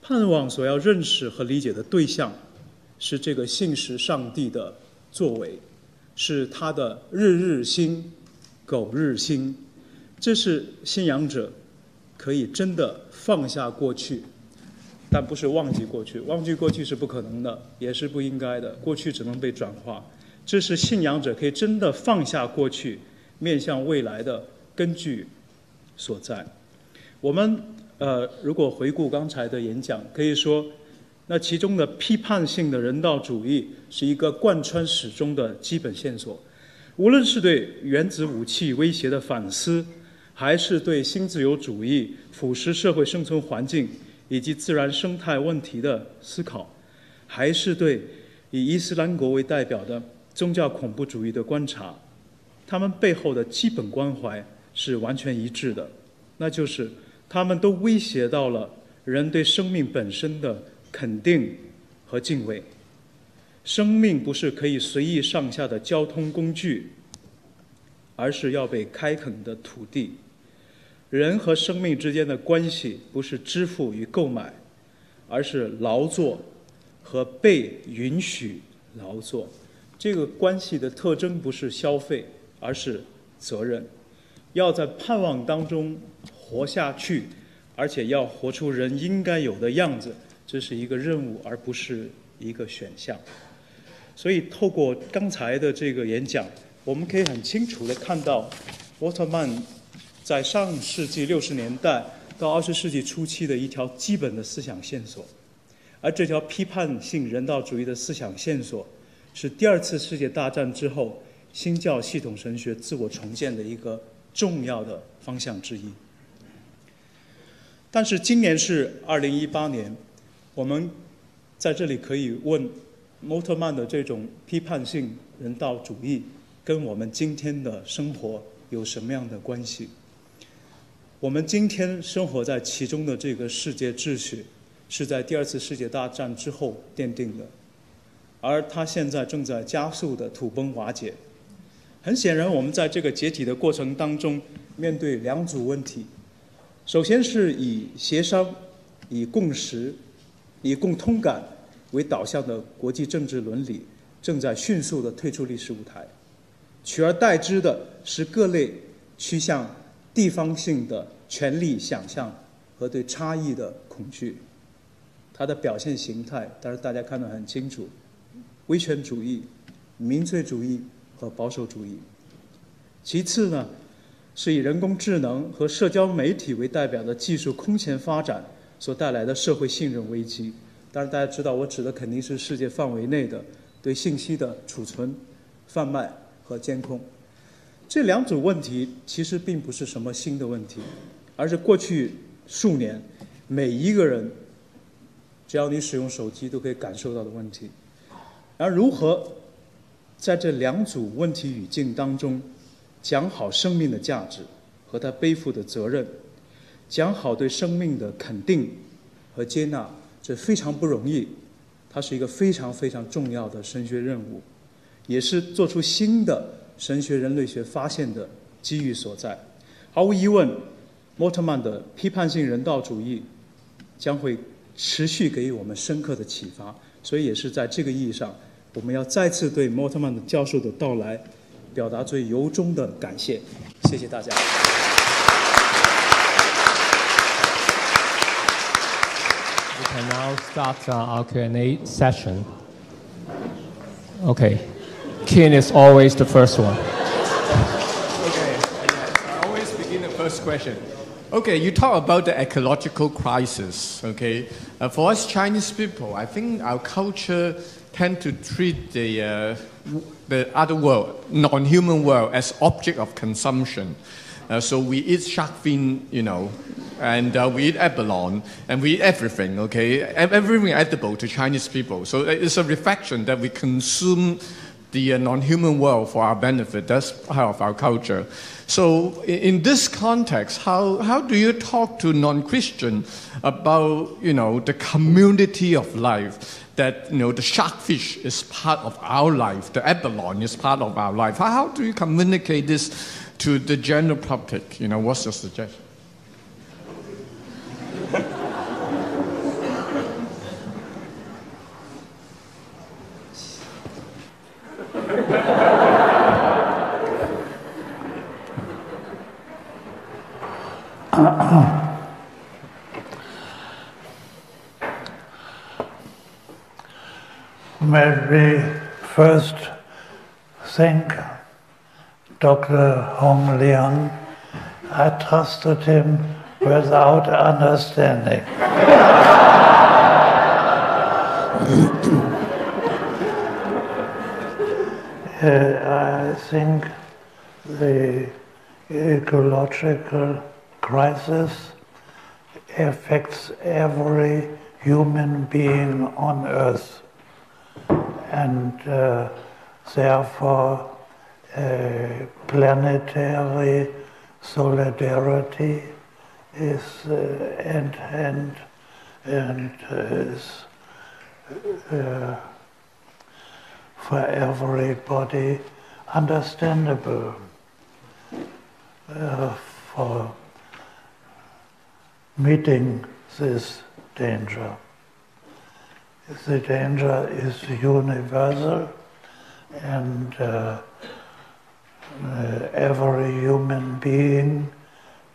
盼望所要认识和理解的对象，是这个信实上帝的作为，是他的日日新，苟日新，这是信仰者可以真的放下过去。但不是忘记过去，忘记过去是不可能的，也是不应该的。过去只能被转化，这是信仰者可以真的放下过去，面向未来的根据所在。我们呃，如果回顾刚才的演讲，可以说，那其中的批判性的人道主义是一个贯穿始终的基本线索。无论是对原子武器威胁的反思，还是对新自由主义腐蚀社会生存环境。以及自然生态问题的思考，还是对以伊斯兰国为代表的宗教恐怖主义的观察，他们背后的基本关怀是完全一致的，那就是他们都威胁到了人对生命本身的肯定和敬畏。生命不是可以随意上下的交通工具，而是要被开垦的土地。人和生命之间的关系不是支付与购买，而是劳作和被允许劳作。这个关系的特征不是消费，而是责任。要在盼望当中活下去，而且要活出人应该有的样子，这是一个任务，而不是一个选项。所以，透过刚才的这个演讲，我们可以很清楚地看到沃特曼。在上世纪六十年代到二十世纪初期的一条基本的思想线索，而这条批判性人道主义的思想线索，是第二次世界大战之后新教系统神学自我重建的一个重要的方向之一。但是今年是二零一八年，我们在这里可以问：莫特曼的这种批判性人道主义跟我们今天的生活有什么样的关系？我们今天生活在其中的这个世界秩序，是在第二次世界大战之后奠定的，而它现在正在加速的土崩瓦解。很显然，我们在这个解体的过程当中，面对两组问题：首先是以协商、以共识、以共通感为导向的国际政治伦理，正在迅速的退出历史舞台，取而代之的是各类趋向地方性的。权力想象和对差异的恐惧，它的表现形态，当然大家看得很清楚：威权主义、民粹主义和保守主义。其次呢，是以人工智能和社交媒体为代表的技术空前发展所带来的社会信任危机。当然，大家知道，我指的肯定是世界范围内的对信息的储存、贩卖和监控。这两组问题其实并不是什么新的问题。而是过去数年，每一个人，只要你使用手机都可以感受到的问题。而如何在这两组问题语境当中，讲好生命的价值和他背负的责任，讲好对生命的肯定和接纳，这非常不容易，它是一个非常非常重要的神学任务，也是做出新的神学人类学发现的机遇所在。毫无疑问，莫特曼的批判性人道主义将会持续给予我们深刻的启发。所以，也是在这个意义上，我们要再次对莫特曼的教授的到来表达最由衷的感谢。谢谢大家。We can now start our Q&A session. Okay. Kin is always the first one. Okay, I always begin the first question. Okay, you talk about the ecological crisis. Okay, uh, for us Chinese people, I think our culture tend to treat the uh, the other world, non-human world, as object of consumption. Uh, so we eat shark fin, you know, and uh, we eat abalone, and we eat everything. Okay, everything edible to Chinese people. So it's a reflection that we consume the uh, non-human world for our benefit. That's part of our culture. So in this context, how, how do you talk to non-Christian about, you know, the community of life? That, you know, the sharkfish is part of our life, the abalone is part of our life. How, how do you communicate this to the general public? You know, what's your suggestion? Uh-uh. May we first thank Dr. Hong Liang. I trusted him without understanding. I think the ecological crisis affects every human being on earth. And uh, therefore uh, planetary solidarity is uh, and and and is uh, for everybody understandable uh, for meeting this danger. The danger is universal and uh, uh, every human being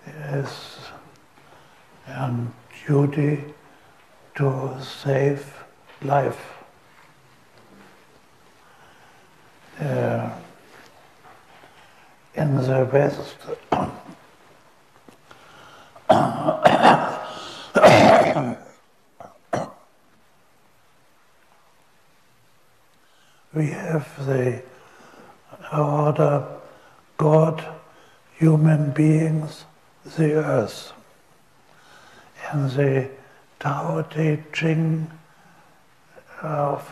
has a duty to save life. Uh, in the West, we have the order God, human beings, the earth. And the Tao Te Ching of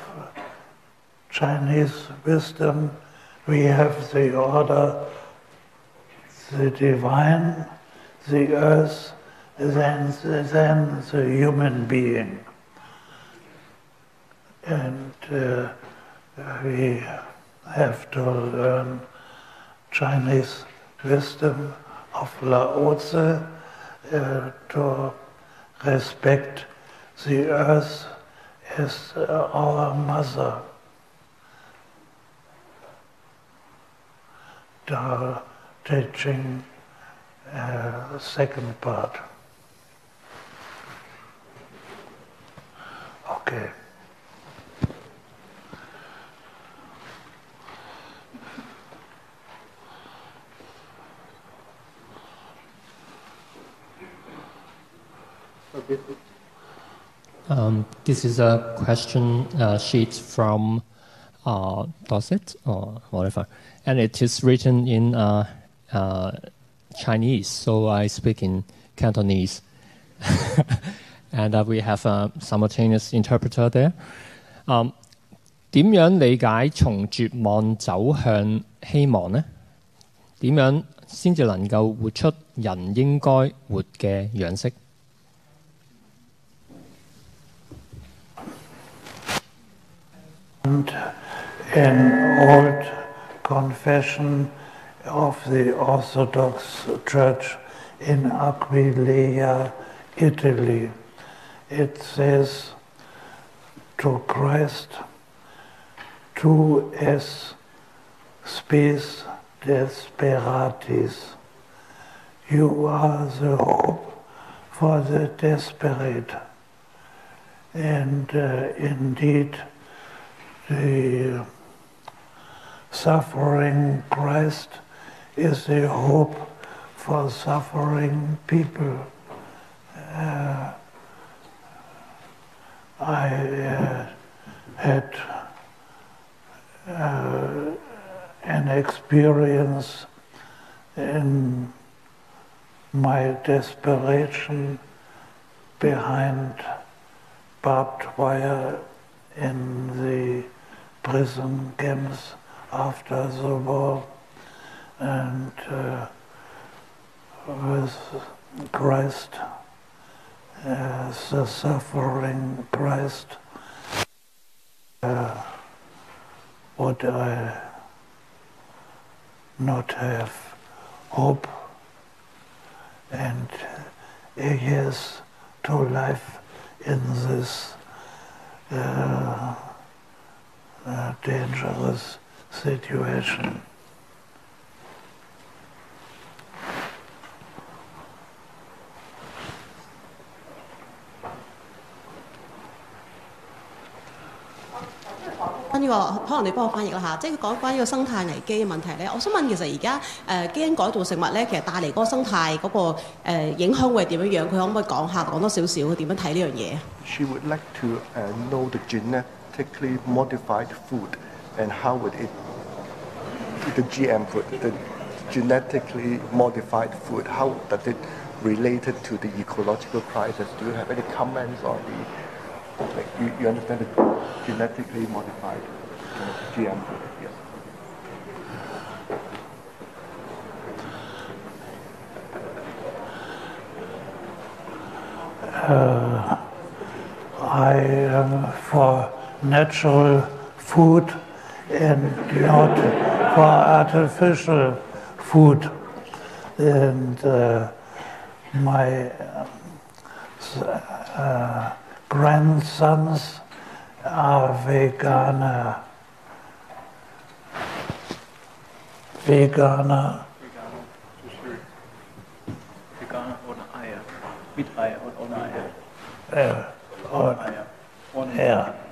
Chinese wisdom, we have the order, the divine, the earth, then, then the human being. And uh, we have to learn Chinese wisdom of Lao uh, to respect the earth as our mother. The teaching uh, second part. Okay. Um, this is a question uh, sheet from uh, Dorset or whatever, and it is written in uh, uh, Chinese, so I speak in Cantonese. and uh, we have a simultaneous interpreter there. Um, 点样理解从绝望走向希望呢？点样先至能够活出人应该活嘅样式？ an old confession of the Orthodox Church in Aquileia, Italy. It says to Christ, tu es spes desperatis. You are the hope for the desperate. And uh, indeed, the suffering Christ is the hope for suffering people. Uh, I uh, had uh, an experience in my desperation behind barbed wire in the prison camps after the war and uh, with Christ as the suffering Christ uh, would I not have hope and a yes to life in this uh, uh, dangerous situation. 关于个可能你帮我翻译啦吓，即系讲关于个生态危机嘅问题咧，我想问其实而家诶基因改造食物咧，其实带嚟嗰个生态嗰个诶影响会系点样样？佢可唔可以讲下讲多少少佢点样睇呢样嘢？She would like to uh, know the genetically modified food and how would it the GM food, the genetically modified food, how does it related to the ecological crisis? Do you have any comments on the like you, you understand the genetically modified GM food, yes. Uh, I am for natural food and not for artificial food. And uh, my uh, grandsons are Veganer. Veganer. Veganer ohne Eier. Mit Eier und ohne Eier. Ohne Eier. Ohne yeah.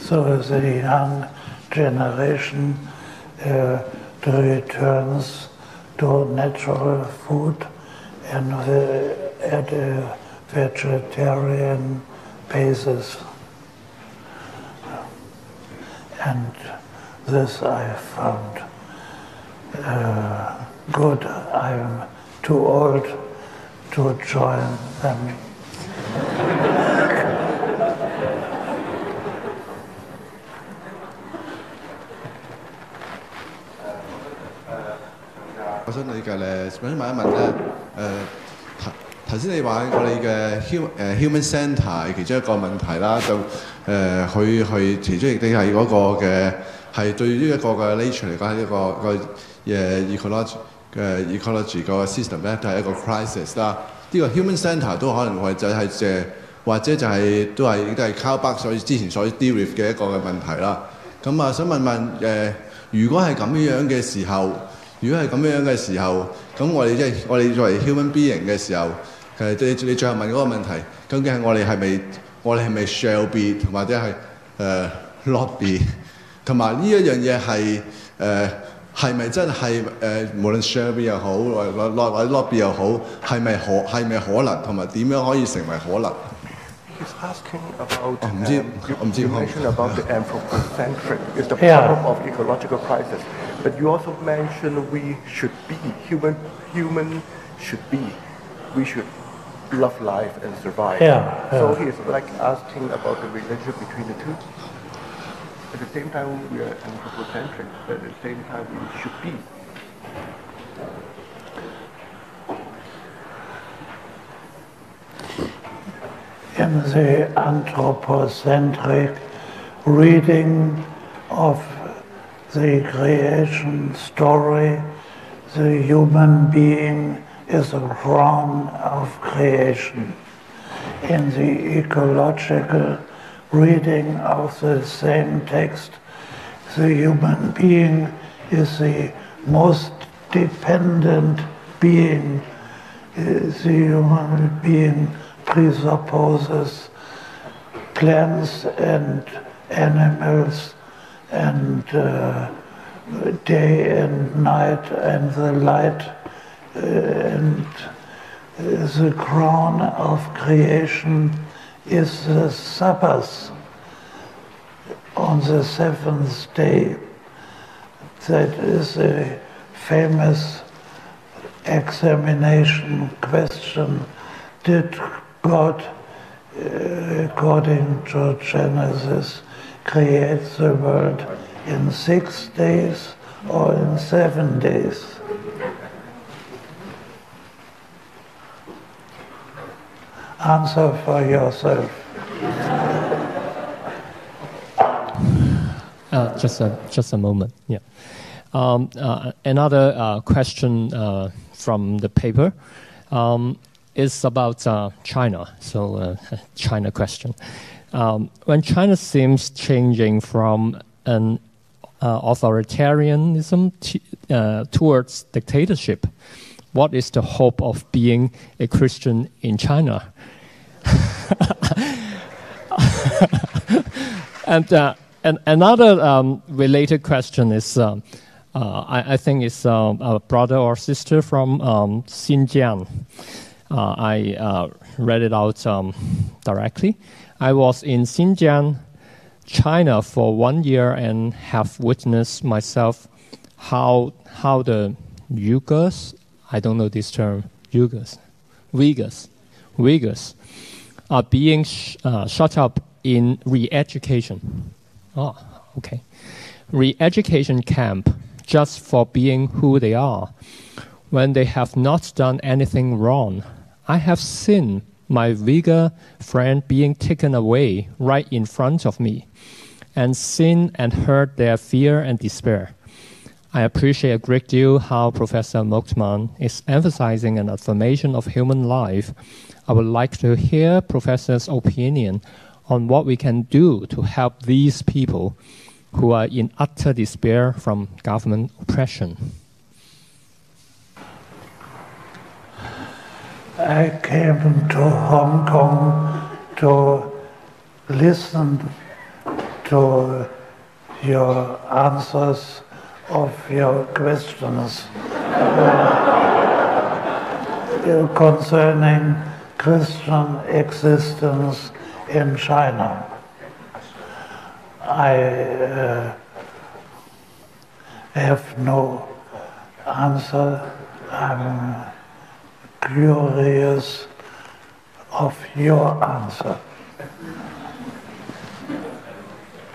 So the young generation uh, returns to natural food and uh, at a vegetarian basis. And this I found uh, good. I'm too old to join them. 我想你嘅咧，想問一問咧，誒。頭先你話我哋嘅 human 誒 human centre 其中一個問題啦，就誒佢佢其中亦都係嗰個嘅係對於一個嘅 nature 嚟講係一個個誒 ecology 嘅 ecology 個 system 咧都係一個 crisis 啦。呢個 human centre 都可能係就係借或者就係都係都係 c a r back 所以之前所以 deal with 嘅一個嘅問題啦。咁啊想問問誒，如果係咁樣嘅時候，如果係咁樣嘅時候，咁我哋即係我哋作為 human being 嘅時候，其你你最後問嗰個問題，究竟係我哋係咪我哋係咪 shall be 或者係誒 not be，同埋呢一樣嘢係誒係咪真係誒、無論 shall be 又好，或或或 not be 又好，係咪可係咪可能，同埋點樣可以成為可能？唔、知唔知 Is of ecological crisis? But you also mentioned we should be human. Human should be. We should love life and survive. Yeah, So yeah. he's like asking about the relationship between the two. At the same time, we are anthropocentric, but at the same time, we should be. In the anthropocentric reading of the creation story, the human being is a crown of creation. In the ecological reading of the same text, the human being is the most dependent being. The human being presupposes plants and animals and uh, day and night and the light uh, and the crown of creation is the Sabbath on the seventh day. That is a famous examination question. Did God, uh, according to Genesis, create the world in six days or in seven days? Answer for yourself. Uh, just a just a moment. Yeah. Um, uh, another uh, question uh, from the paper um, is about uh, China. So, uh, China question. Um, when China seems changing from an authoritarianism t- towards dictatorship, what is the hope of being a Christian in China? and and another um, related question is, um, uh, I, I, think it's uh, a brother or sister from um, Xinjiang. Uh, I uh, read it out um, directly. I was in Xinjiang, China, for one year and have witnessed myself how how the Uyghurs, I don't know this term, Uyghurs, Uyghurs, Uyghurs, are being sh- uh, shut up in re-education Oh, okay. Re education camp just for being who they are when they have not done anything wrong. I have seen my Uyghur friend being taken away right in front of me and seen and heard their fear and despair. I appreciate a great deal how Professor Moltmann is emphasizing an affirmation of human life. I would like to hear Professor's opinion on what we can do to help these people who are in utter despair from government oppression. I came to Hong Kong to listen to your answers of your questions uh, concerning Christian existence in China. I uh, have no answer. I'm curious of your answer.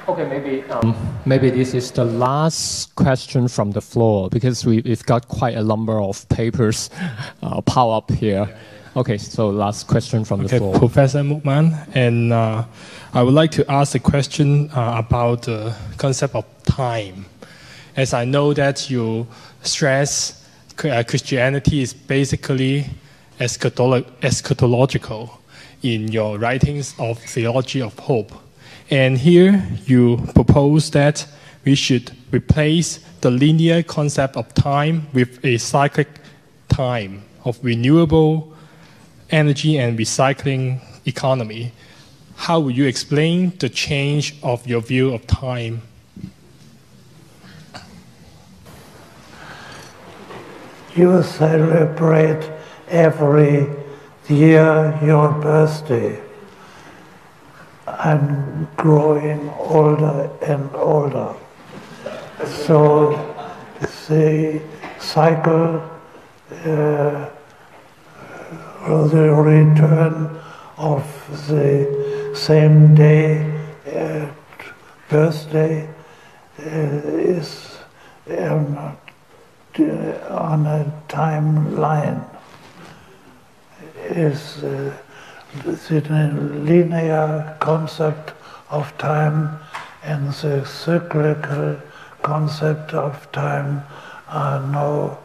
Okay, maybe um, maybe this is the last question from the floor because we, have got quite a number of papers uh, piled up here. Okay, so last question from okay, the floor. Professor Moltmann, and uh, I would like to ask a question uh, about the concept of time. As I know that you stress uh, Uh, Christianity is basically eschatological in your writings of theology of hope. And here you propose that we should replace the linear concept of time with a cyclic time of renewable energy and recycling economy. How would you explain the change of your view of time? You celebrate every year your birthday. I'm growing older and older. So the cycle uh, the return of the same day uh, birthday uh, is um, on a timeline is uh, the linear concept of time and the cyclical concept of time are no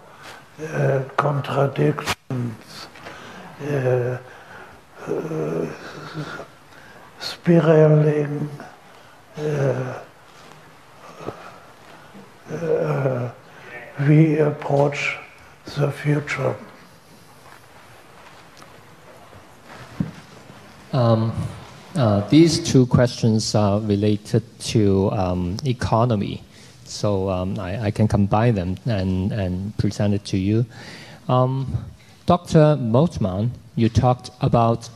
uh, contradictions. Uh, uh, spiraling uh, uh, we approach the future. Um, uh, these two questions are related to um, economy, so um, I, I, can combine them and, and present it to you. Um, Dr. Moltmann, you talked about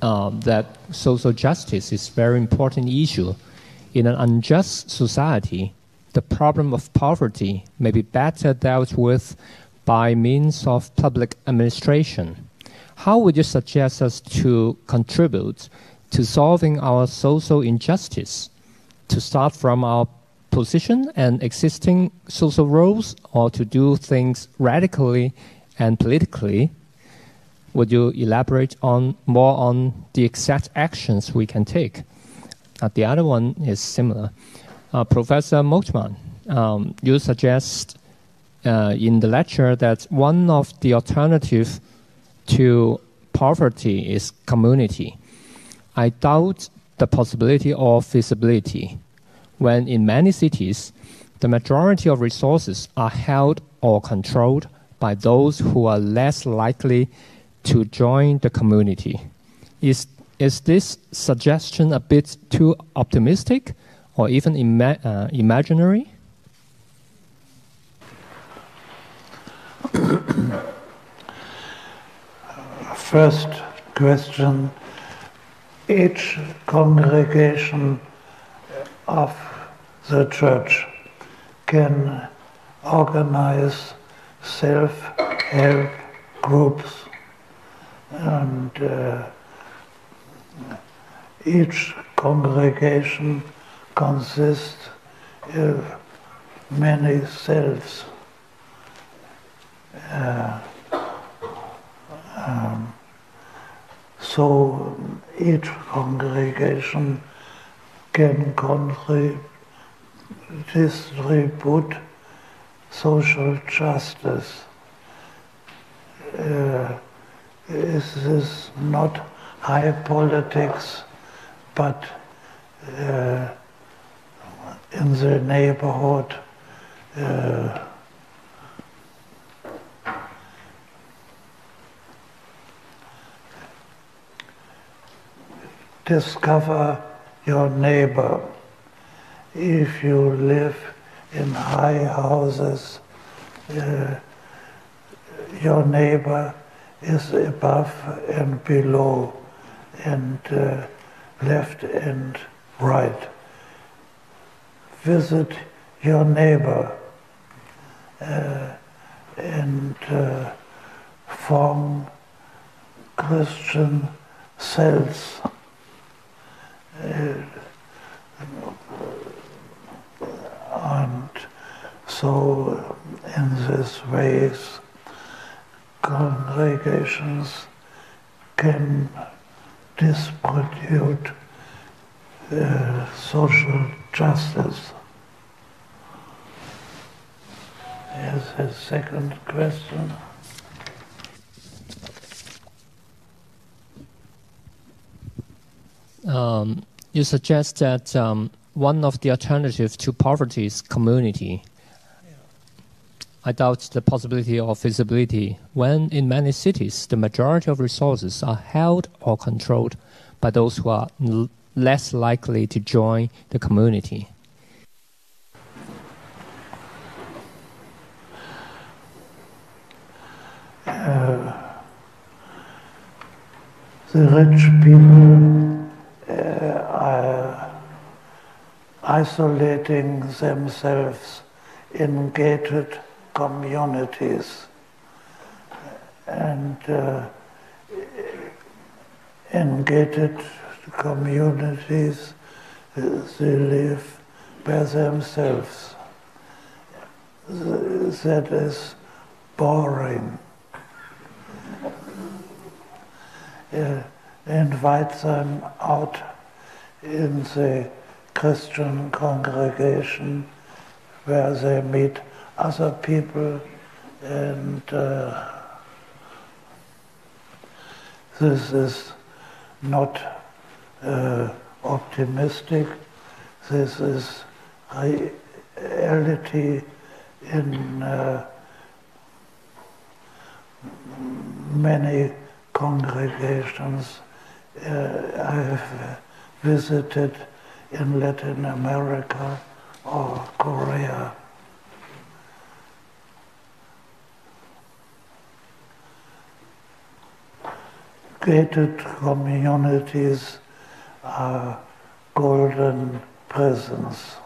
um, that social justice is a very important issue. In an unjust society, the problem of poverty may be better dealt with by means of public administration. How would you suggest us to contribute to solving our social injustice? To start from our position and existing social roles, or to do things radically and politically? Would you elaborate on more on the exact actions we can take? Uh, the other one is similar. Uh, Professor Moltmann, um, you suggest uh, in the lecture that one of the alternatives to poverty is community. I doubt the possibility of feasibility when in many cities the majority of resources are held or controlled by those who are less likely to join the community. Is, is this suggestion a bit too optimistic or even ima uh, imaginary? First question each congregation of the church can organize self help groups and uh, each congregation consists of many selves. Uh, um, so each congregation can distribute social justice. Uh, this is not high politics, but uh, in the neighborhood. Uh, discover your neighbor. If you live in high houses, uh, your neighbor is above and below, and uh, left and right. Visit your neighbor uh, and uh, form Christian cells. and so in this ways congregations can distribute uh, social justice. Here's a second question. Um, you suggest that um, one of the alternatives to poverty is community. I doubt the possibility of feasibility when in many cities the majority of resources are held or controlled by those who are less likely to join the community. Uh, the rich people uh, are isolating themselves in gated communities and uh, in gated communities they live by themselves. That is boring. Uh, invite them out in the Christian congregation where they meet other people and uh, this is not uh, optimistic. This is reality in uh, many congregations uh, I've visited in Latin America or Korea. Gated communities are golden prisons.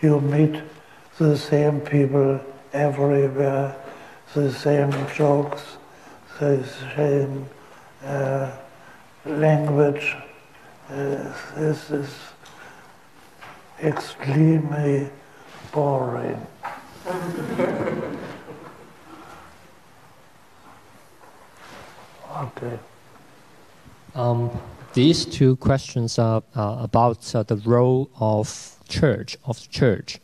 You meet the same people everywhere, the same jokes, the same uh, language. Uh, this is extremely boring. okay. Um, these two questions are uh, about uh, the role of church of church.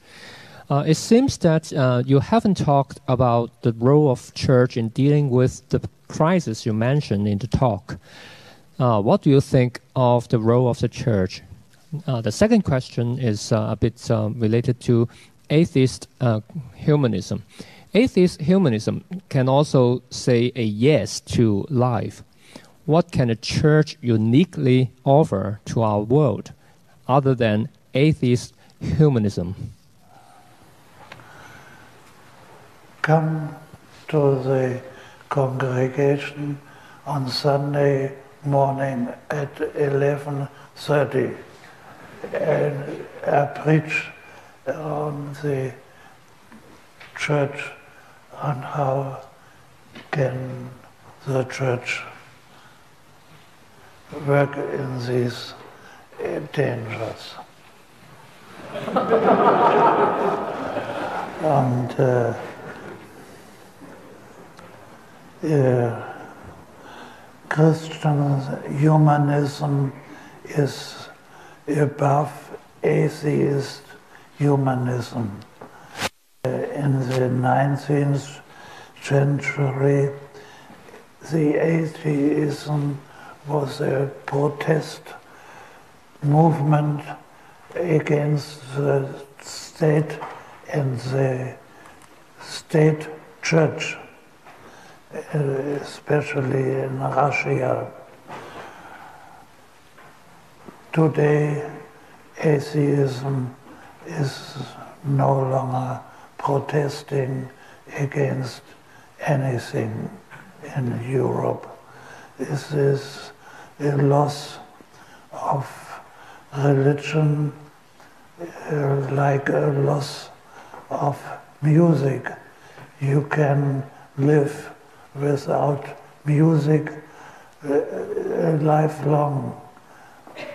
Uh, it seems that uh, you haven't talked about the role of church in dealing with the crisis you mentioned in the talk. Uh, what do you think of the role of the church? Uh, the second question is a bit um, related to atheist humanism. Atheist humanism can also say a yes to life. What can a church uniquely offer to our world other than atheist humanism? Come to the congregation on Sunday morning at 11.30 and I preach on the church on how can the church work in these dangers. and uh, uh, Christian humanism is above atheist humanism. In the 19th century, the atheism was a protest movement against the state and the state church, especially in Russia. Today, atheism is no longer protesting against anything in Europe. This is a loss of religion, uh, like a loss of music. You can live without music uh, uh, lifelong,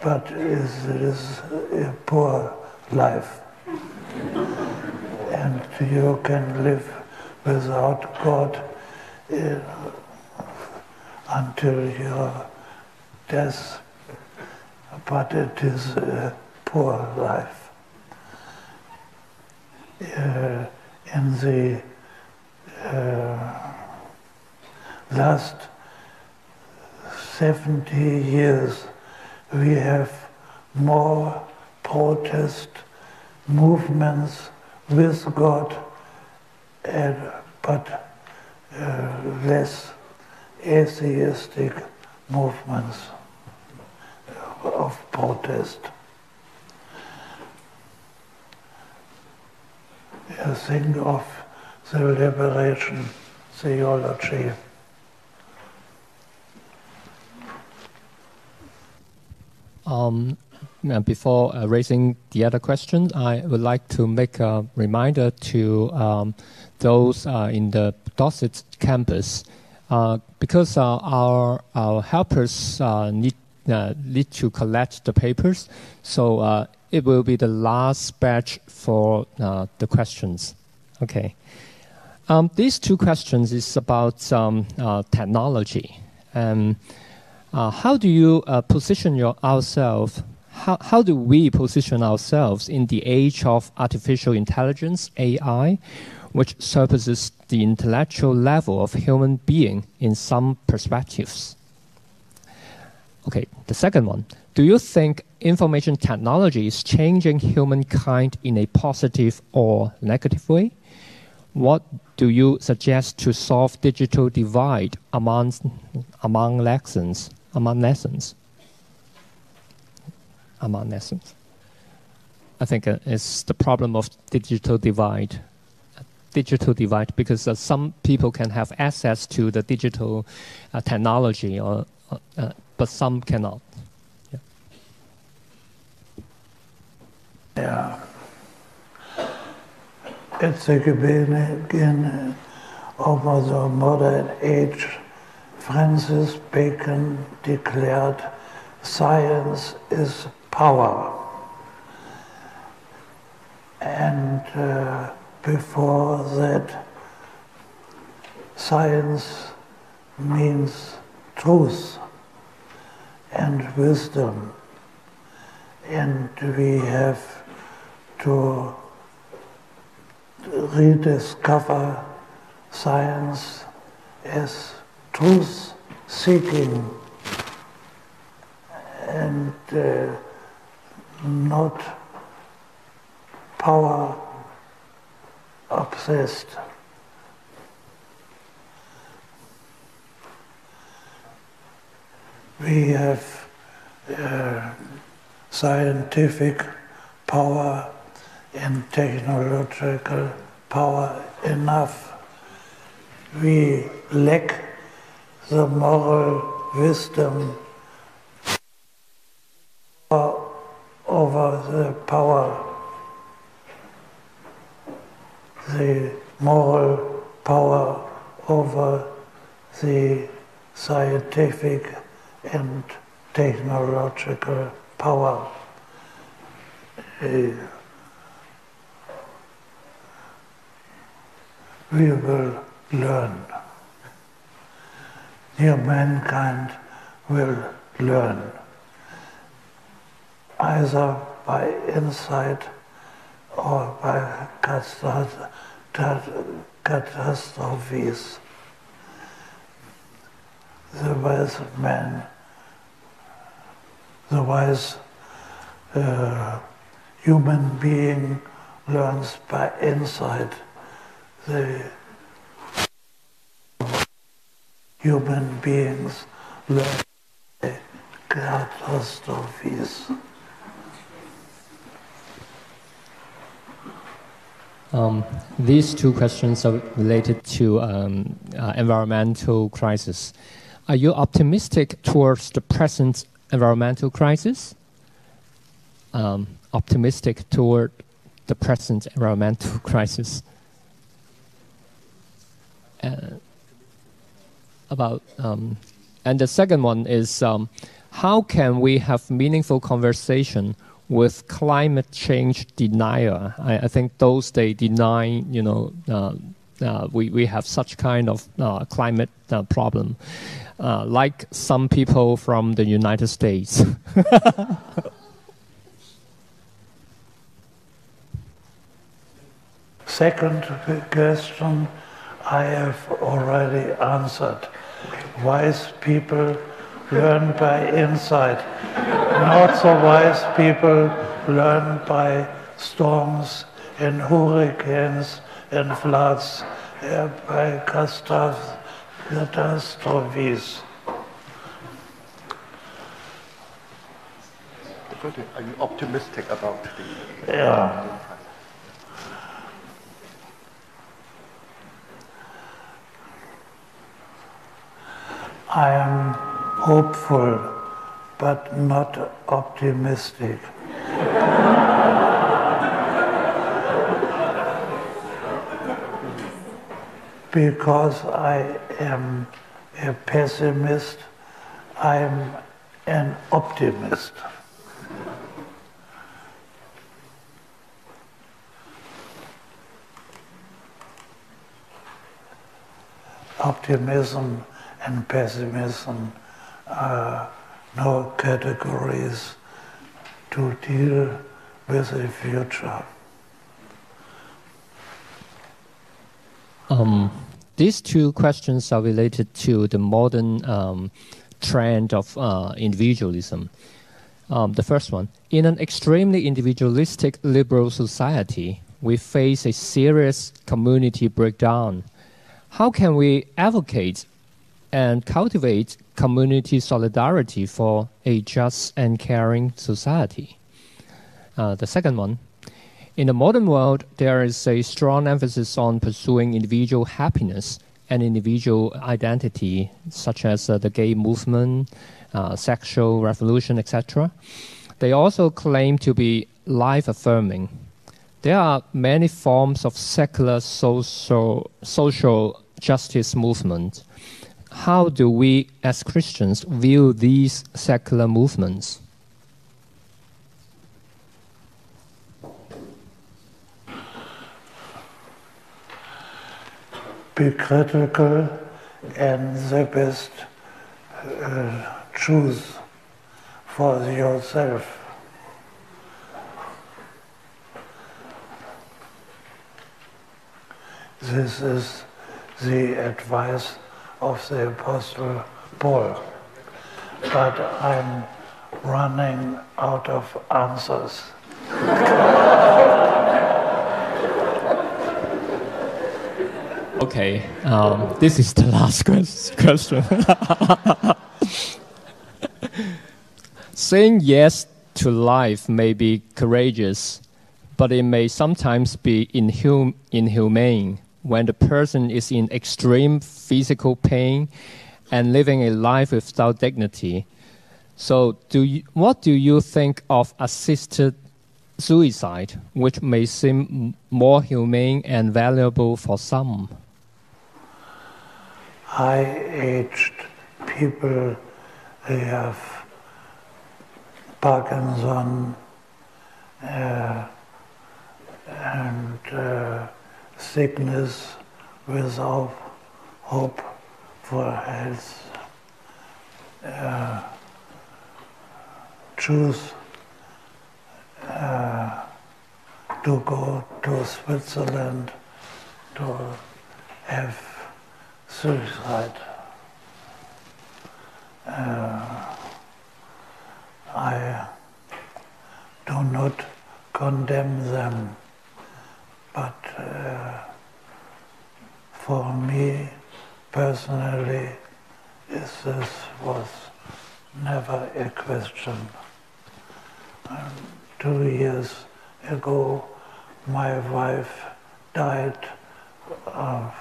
but it is a poor life. You can live without God uh, until your death, but it is a poor life. Uh, in the uh, last 70 years, we have more protest movements with God, and, but uh, less atheistic movements of protest. I think of the liberation theology. Um, before uh, raising the other question, I would like to make a reminder to um, those uh, in the Dorset campus, uh, because uh, our our helpers uh, need uh, need to collect the papers, so it will be the last batch for the questions. Okay. Um, these two questions is about um, technology. Um, how do you position your ourselves? How, how do we position ourselves in the age of artificial intelligence (AI), which surpasses the intellectual level of human being in some perspectives? Okay, the second one. Do you think information technology is changing humankind in a positive or negative way? What do you suggest to solve digital divide among among lessons among lessons among lessons? I think uh, it's the problem of digital divide. Digital divide because uh, some people can have access to the digital uh, technology, or, uh, uh, but some cannot. Yeah. Ja. It's beginning over the modern age. Francis Bacon declared science is power. And uh, before that, science means truth and wisdom. And we have to rediscover science as truth seeking and uh, not power obsessed. We have uh, scientific power and technological power enough. We lack the moral wisdom over the power, the moral power over the scientific and technological power. Uh, we will learn. Here mankind will learn either by insight or by catastrophes. The wise man, the wise uh, human being learns by insight. The human beings learn by catastrophes. Um, these two questions are related to um, uh, environmental crisis. Are you optimistic towards the present environmental crisis? Um, optimistic toward the present environmental crisis? Uh, about um, and the second one is um, how can we have meaningful conversation with climate change denier. I, I think those they deny, you know, uh, uh, we, we have such kind of uh, climate uh, problem, uh, like some people from the United States. Second question I have already answered. Wise people learn by insight. Not so wise people learn by storms and hurricanes and floods, uh, by catastrophes. Are you optimistic about the? Yeah. I am hopeful but not optimistic. because I am a pessimist, I am an optimist. Optimism and pessimism uh, no categories to deal with the future. Um, these two questions are related to the modern um, trend of uh, individualism. Um, the first one In an extremely individualistic liberal society, we face a serious community breakdown. How can we advocate and cultivate community solidarity for a just and caring society? Uh, the second one in the modern world, there is a strong emphasis on pursuing individual happiness and individual identity, such as uh, the gay movement, uh, sexual revolution, etc. They also claim to be life affirming. There are many forms of secular social, social justice movement. How do we as Christians view these secular movements? be critical and the best uh, choose for yourself. This is the advice of the Apostle Paul. But I'm running out of answers. Okay, um, this is the last question. Saying yes to life may be courageous, but it may sometimes be inhum- inhumane when the person is in extreme physical pain and living a life without dignity. So, do you, what do you think of assisted suicide, which may seem more humane and valuable for some? high-aged people, they have Parkinson uh, and uh, sickness without hope for health. Uh, choose uh, to go to Switzerland to have suicide. Uh, I do not condemn them, but uh, for me personally, this was never a question. Um, two years ago, my wife died of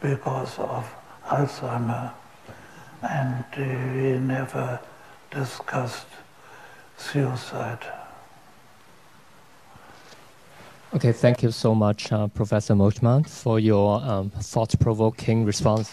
because of Alzheimer, and we never discussed suicide. Okay, thank you so much, uh, Professor Moltmann, for your um, thought provoking response.